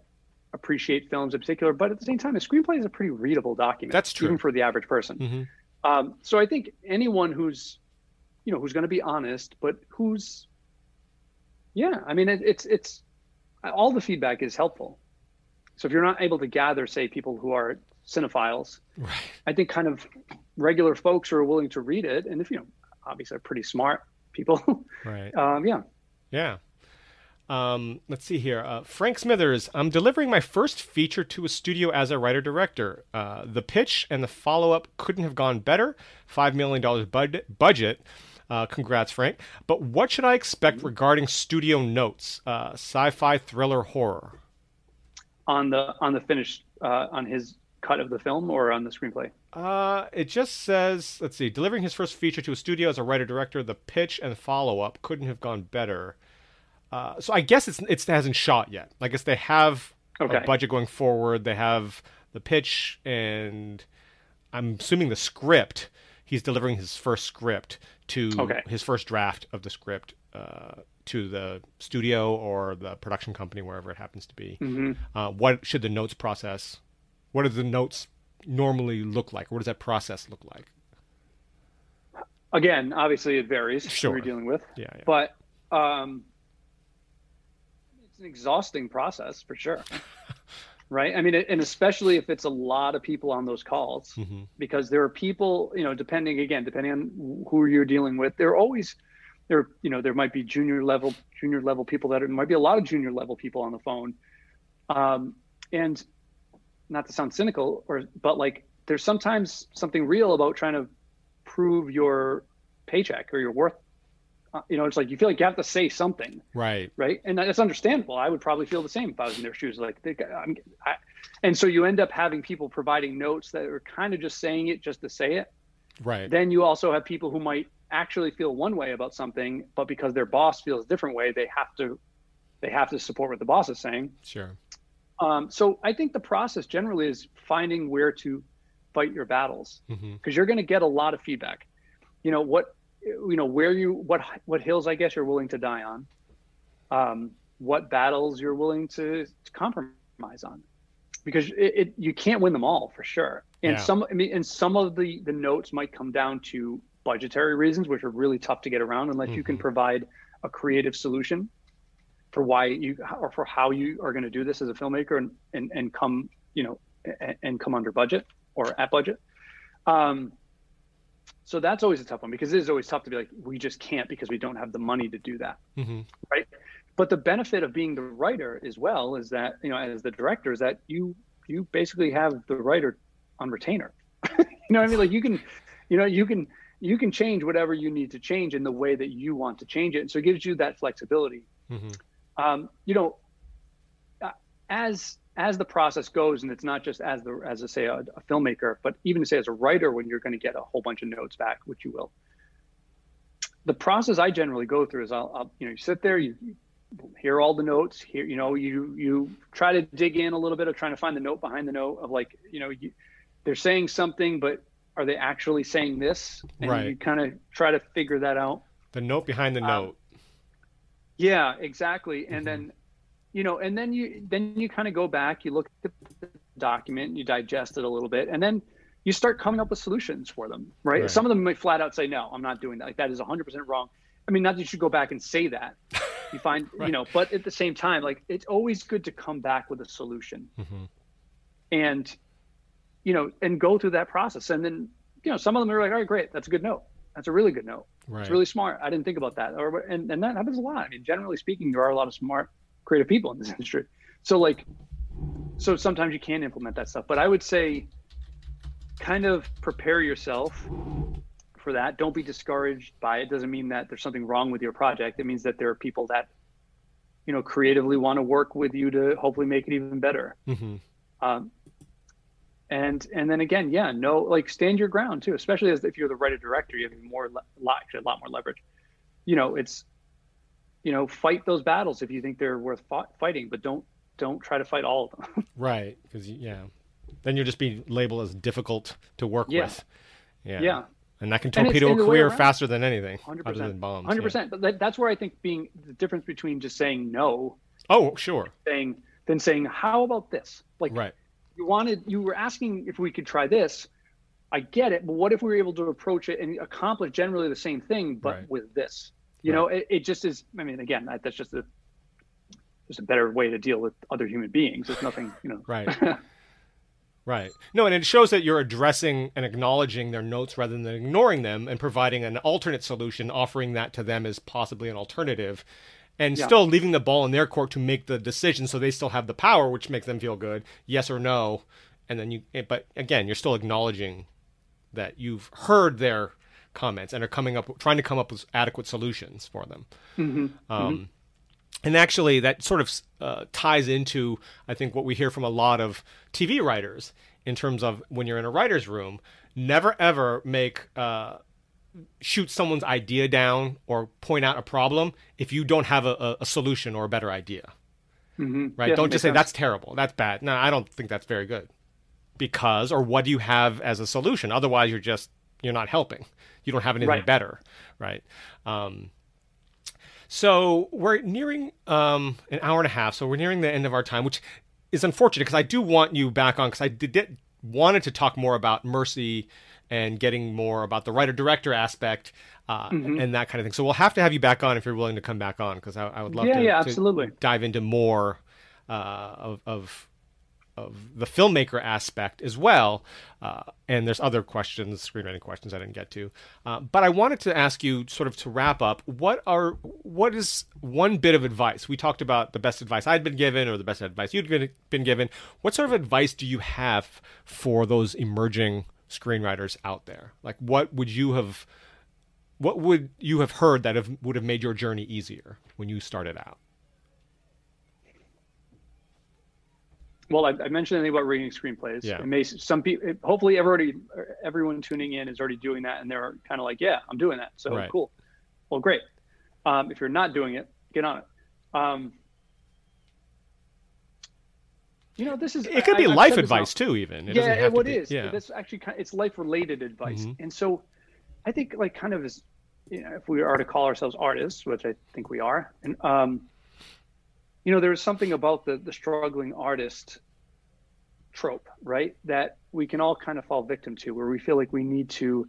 appreciate films in particular, but at the same time, a screenplay is a pretty readable document. That's true. even for the average person. hmm Um, so I think anyone who's, you know, who's going to be honest, but who's, yeah, I mean, it, it's it's all the feedback is helpful. So if you're not able to gather, say, people who are cinephiles, right I think kind of regular folks who are willing to read it, and if you know, obviously are pretty smart people, right um, yeah, Yeah. Um, let's see here. Uh, Frank Smithers, I'm delivering my first feature to a studio as a writer director. Uh, the pitch and the follow up couldn't have gone better. $5 million budget. budget. Uh, congrats, Frank. But what should I expect regarding studio notes? Uh, sci fi, thriller, horror? on the on the finished uh, on his cut of the film or on the screenplay. Uh, it just says, let's see, delivering his first feature to a studio as a writer director. The pitch and follow up couldn't have gone better. Uh, so I guess it's it's, it hasn't shot yet. I guess they have Okay. a budget going forward. They have the pitch, and I'm assuming the script. He's delivering his first script to Okay. his first draft of the script uh, to the studio or the production company, wherever it happens to be. hmm Uh, what should the notes process? What do the notes normally look like? What does that process look like? Again, obviously it varies Sure. who you're dealing with. Yeah, yeah. but um, it's an exhausting process for sure right? I mean and especially if it's a lot of people on those calls hmm because there are people you know depending again depending on who you're dealing with there are always there you know there might be junior level junior level people that are, might be a lot of junior level people on the phone. Um, and not to sound cynical or but like there's sometimes something real about trying to prove your paycheck or your worth you know it's like you feel like you have to say something Right. right? And that's understandable. I would probably feel the same if I was in their shoes. Like, they, I'm, I, and so you end up having people providing notes that are kind of just saying it just to say it. Right. Then you also have people who might actually feel one way about something, but because their boss feels a different way, they have to, they have to support what the boss is saying. Sure. Um, so I think the process generally is finding where to fight your battles because you're going to get a lot of feedback. You know what, you know where you what what hills I guess you're willing to die on, um, what battles you're willing to, to compromise on, because it, it you can't win them all for sure. And Yeah. some I mean, and some of the the notes might come down to budgetary reasons, which are really tough to get around unless you can Mhm. provide a creative solution for why you or for how you are going to do this as a filmmaker and and, and come you know and, and come under budget or at budget. Um, so that's always a tough one because it is always tough to be like we just can't because we don't have the money to do that. hmm But the benefit of being the writer as well is that you know as the director is that you you basically have the writer on retainer. you know what I mean? Like you can, you know, you can you can change whatever you need to change in the way that you want to change it. So it gives you that flexibility hmm um, you know, uh, as as the process goes, and it's not just as the as a say a, a filmmaker, but even to say as a writer, when you're going to get a whole bunch of notes back, which you will. The process I generally go through is I'll, I'll you know you sit there, you, you hear all the notes, here you know you you try to dig in a little bit of trying to find the note behind the note of like you know you, they're saying something, but are they actually saying this? And Right. you kind of try to figure that out. The note behind the Um, note. Yeah, exactly. And Mhm. then, you know, and then you then you kind of go back, you look at the document, you digest it a little bit, and then you start coming up with solutions for them, right? Right. Some of them might flat out say, "No, I'm not doing that. Like that is 100% wrong." I mean, not that you should go back and say that. You find, Right. you know, but at the same time, like it's always good to come back with a solution. hmm And you know, and go through that process. And then, you know, some of them are like, all right, great, that's a good note. That's a really good note. Right. It's really smart. I didn't think about that. Or and, and that happens a lot. I mean, generally speaking, there are a lot of smart, creative people in this industry. So like, so sometimes you can implement that stuff. But I would say, kind of prepare yourself for that. Don't be discouraged by it. Doesn't mean that there's something wrong with your project. It means that there are people that, you know, creatively want to work with you to hopefully make it even better. Mm-hmm. Um, and and then again, yeah, no, like stand your ground too. Especially as if you're the writer director, you have more, lot, actually a lot more leverage. You know, it's, you know, fight those battles if you think they're worth fought, fighting, but don't don't try to fight all of them. right, because yeah, then you'll just be labeled as difficult to work yeah. with. Yeah. Yeah. And that can torpedo a career faster than anything, 100%, other than bombs. Hundred yeah. percent. But that, that's where I think being the difference between just saying no. Oh, sure. Saying then saying how about this? Like, right. You wanted you were asking if we could try this. I get it, but what if we were able to approach it and accomplish generally the same thing, but right. with this? You right. know, it, it just is. I mean, again, that's just a just a better way to deal with other human beings. It's nothing, you know. Right. Right. No, and it shows that you're addressing and acknowledging their notes rather than ignoring them and providing an alternate solution, offering that to them as possibly an alternative, and yeah. still leaving the ball in their court to make the decision so they still have the power, which makes them feel good, yes or no. And then you, eh, but again, you're still acknowledging that you've heard their comments and are coming up, trying to come up with adequate solutions for them. Mm-hmm. Um, mm-hmm and actually that sort of uh, ties into i think what we hear from a lot of tv writers in terms of when you're in a writer's room never ever make uh, shoot someone's idea down or point out a problem if you don't have a, a solution or a better idea mm-hmm. right yeah, don't just say sense. that's terrible that's bad no i don't think that's very good because or what do you have as a solution otherwise you're just you're not helping you don't have anything right. better right um, so we're nearing um, an hour and a half. So we're nearing the end of our time, which is unfortunate because I do want you back on because I did, did, wanted to talk more about mercy and getting more about the writer director aspect uh, mm-hmm. and that kind of thing. So we'll have to have you back on if you're willing to come back on because I, I, would love yeah, to, yeah, to absolutely. dive into more uh, of, of of the filmmaker aspect as well. Uh, and there's other questions, screenwriting questions I didn't get to. Uh, but I wanted to ask you, sort of to wrap up, what are what is one bit of advice? We talked about the best advice I'd been given, or the best advice you'd been, been given. What sort of advice do you have for those emerging screenwriters out there? Like, what would you have? What would you have heard that have, would have made your journey easier when you started out? Well, I, I, mentioned anything about reading screenplays. Yeah. It may some people, hopefully, everybody, everyone tuning in is already doing that, and they're kind of like, "Yeah, I'm doing that." So right. cool. Well, great. Um, if you're not doing it, get on it. Um, you know, this is it could I, be life advice too, even. It yeah, what is? Yeah, that's actually kind of, it's life related advice, mm-hmm. and so I think like kind of as you know, if we are to call ourselves artists, which I think we are, and um, you know, there's something about the the struggling artist trope, right? That we can all kind of fall victim to, where we feel like we need to,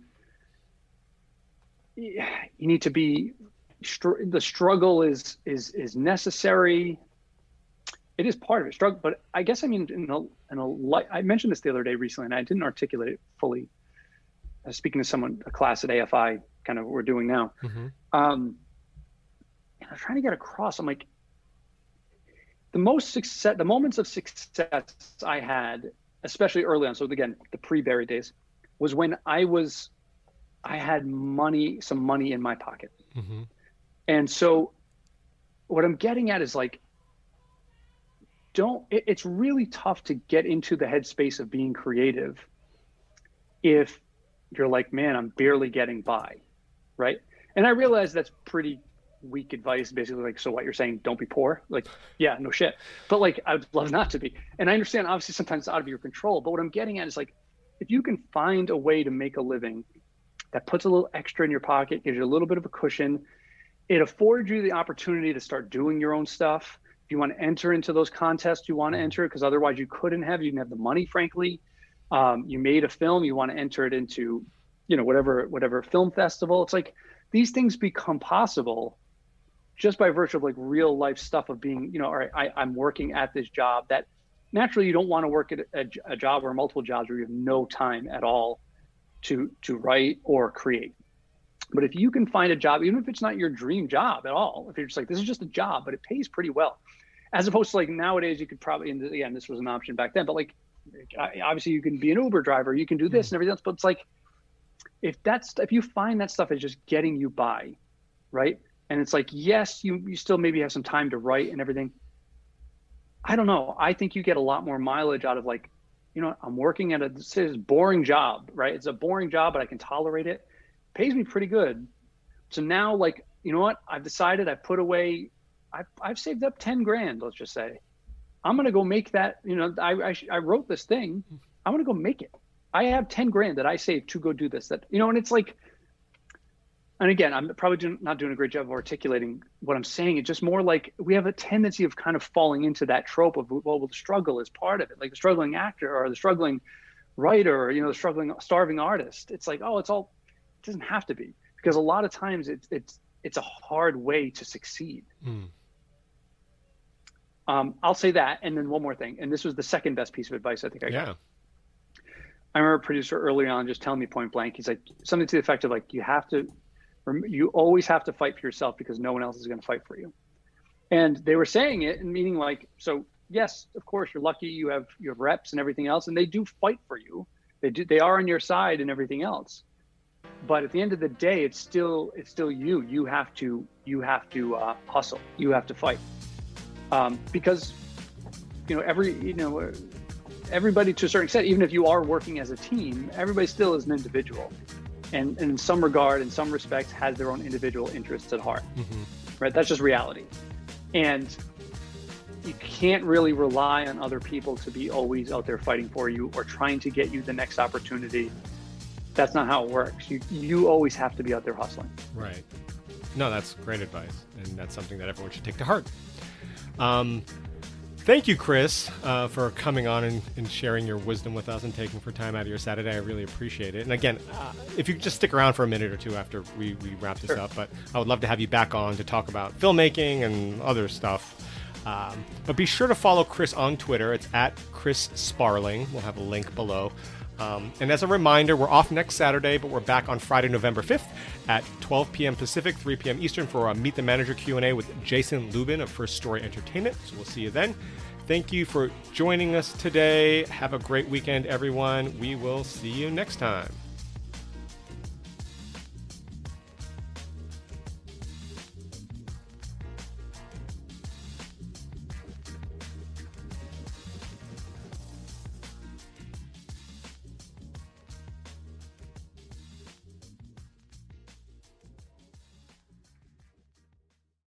you need to be, the struggle is is is necessary. It is part of it, struggle. But I guess I mean in a in a light. I mentioned this the other day recently, and I didn't articulate it fully. I was speaking to someone, a class at AFI, kind of what we're doing now. Mm-hmm. Um, and I'm trying to get across. I'm like, the most success, the moments of success I had, especially early on, so again, the pre-Buried days, was when I was, I had money, some money in my pocket. Mm-hmm. And so what I'm getting at is like, don't, it, it's really tough to get into the headspace of being creative if you're like, man, I'm barely getting by. Right. And I realize that's pretty weak advice basically like so what you're saying don't be poor? Like yeah no shit. But like i'd love not to be. And i understand obviously sometimes it's out of your control but what i'm getting at is like if you can find a way to make a living that puts a little extra in your pocket gives you a little bit of a cushion it affords you the opportunity to start doing your own stuff. If you want to enter into those contests you want to enter because otherwise you couldn't have you didn't have the money frankly. Um, you made a film you want to enter it into you know whatever whatever film festival. It's like these things become possible just by virtue of like real life stuff of being, you know, all right, I, I'm working at this job that naturally you don't want to work at a, a, job or multiple jobs where you have no time at all to to write or create. But if you can find a job, even if it's not your dream job at all, if you're just like this is just a job, but it pays pretty well, as opposed to like nowadays you could probably and again this was an option back then, but like obviously you can be an Uber driver, you can do this mm-hmm. and everything else, but it's like if that's if you find that stuff is just getting you by, right? And it's like yes, you you still maybe have some time to write and everything. I don't know. I think you get a lot more mileage out of like, you know, I'm working at a this is boring job, right? It's a boring job, but I can tolerate it. Pays me pretty good. So now, like, you know what? I've decided. I put away. I've I've saved up ten grand. Let's just say, I'm gonna go make that. You know, I I, I wrote this thing. I'm gonna go make it. I have ten grand that I saved to go do this. That you know, and it's like and again, I'm probably do, not doing a great job of articulating what I'm saying. It's just more like we have a tendency of kind of falling into that trope of, well, well, the struggle is part of it, like the struggling actor or the struggling writer, or, you know, the struggling, starving artist. It's like, oh, it's all, it doesn't have to be because a lot of times it's, it's, it's a hard way to succeed. Mm. Um, I'll say that. And then one more thing. And this was the second best piece of advice I think I got. I remember a producer early on just telling me point blank, he's like, something to the effect of like, you have to you always have to fight for yourself because no one else is going to fight for you. And they were saying it and meaning like, so yes, of course you're lucky you have you have reps and everything else, and they do fight for you. They do they are on your side and everything else. But at the end of the day, it's still it's still you. You have to you have to uh, hustle. You have to fight um, because you know every you know everybody to a certain extent, even if you are working as a team, everybody still is an individual and, and in some regard, in some respects, has their own individual interests at heart. Mm-hmm. Right? That's just reality. And you can't really rely on other people to be always out there fighting for you or trying to get you the next opportunity. That's not how it works. You you always have to be out there hustling. Right. No, that's great advice, and that's something that everyone should take to heart. Um, Thank you, Chris, uh, for coming on and, and, sharing your wisdom with us and taking for time out of your Saturday. I really appreciate it. And again, uh, if you could just stick around for a minute or two after we, we wrap this sure. up, but I would love to have you back on to talk about filmmaking and other stuff. Um, but be sure to follow Chris on Twitter. It's at Chris Sparling. We'll have a link below. Um, and as a reminder, we're off next Saturday, but we're back on Friday, November 5th at 12 p.m. Pacific, 3 p.m. Eastern for a Meet the Manager Q&A with Jason Lubin of First Story Entertainment. So we'll see you then. Thank you for joining us today. Have a great weekend, everyone. We will see you next time.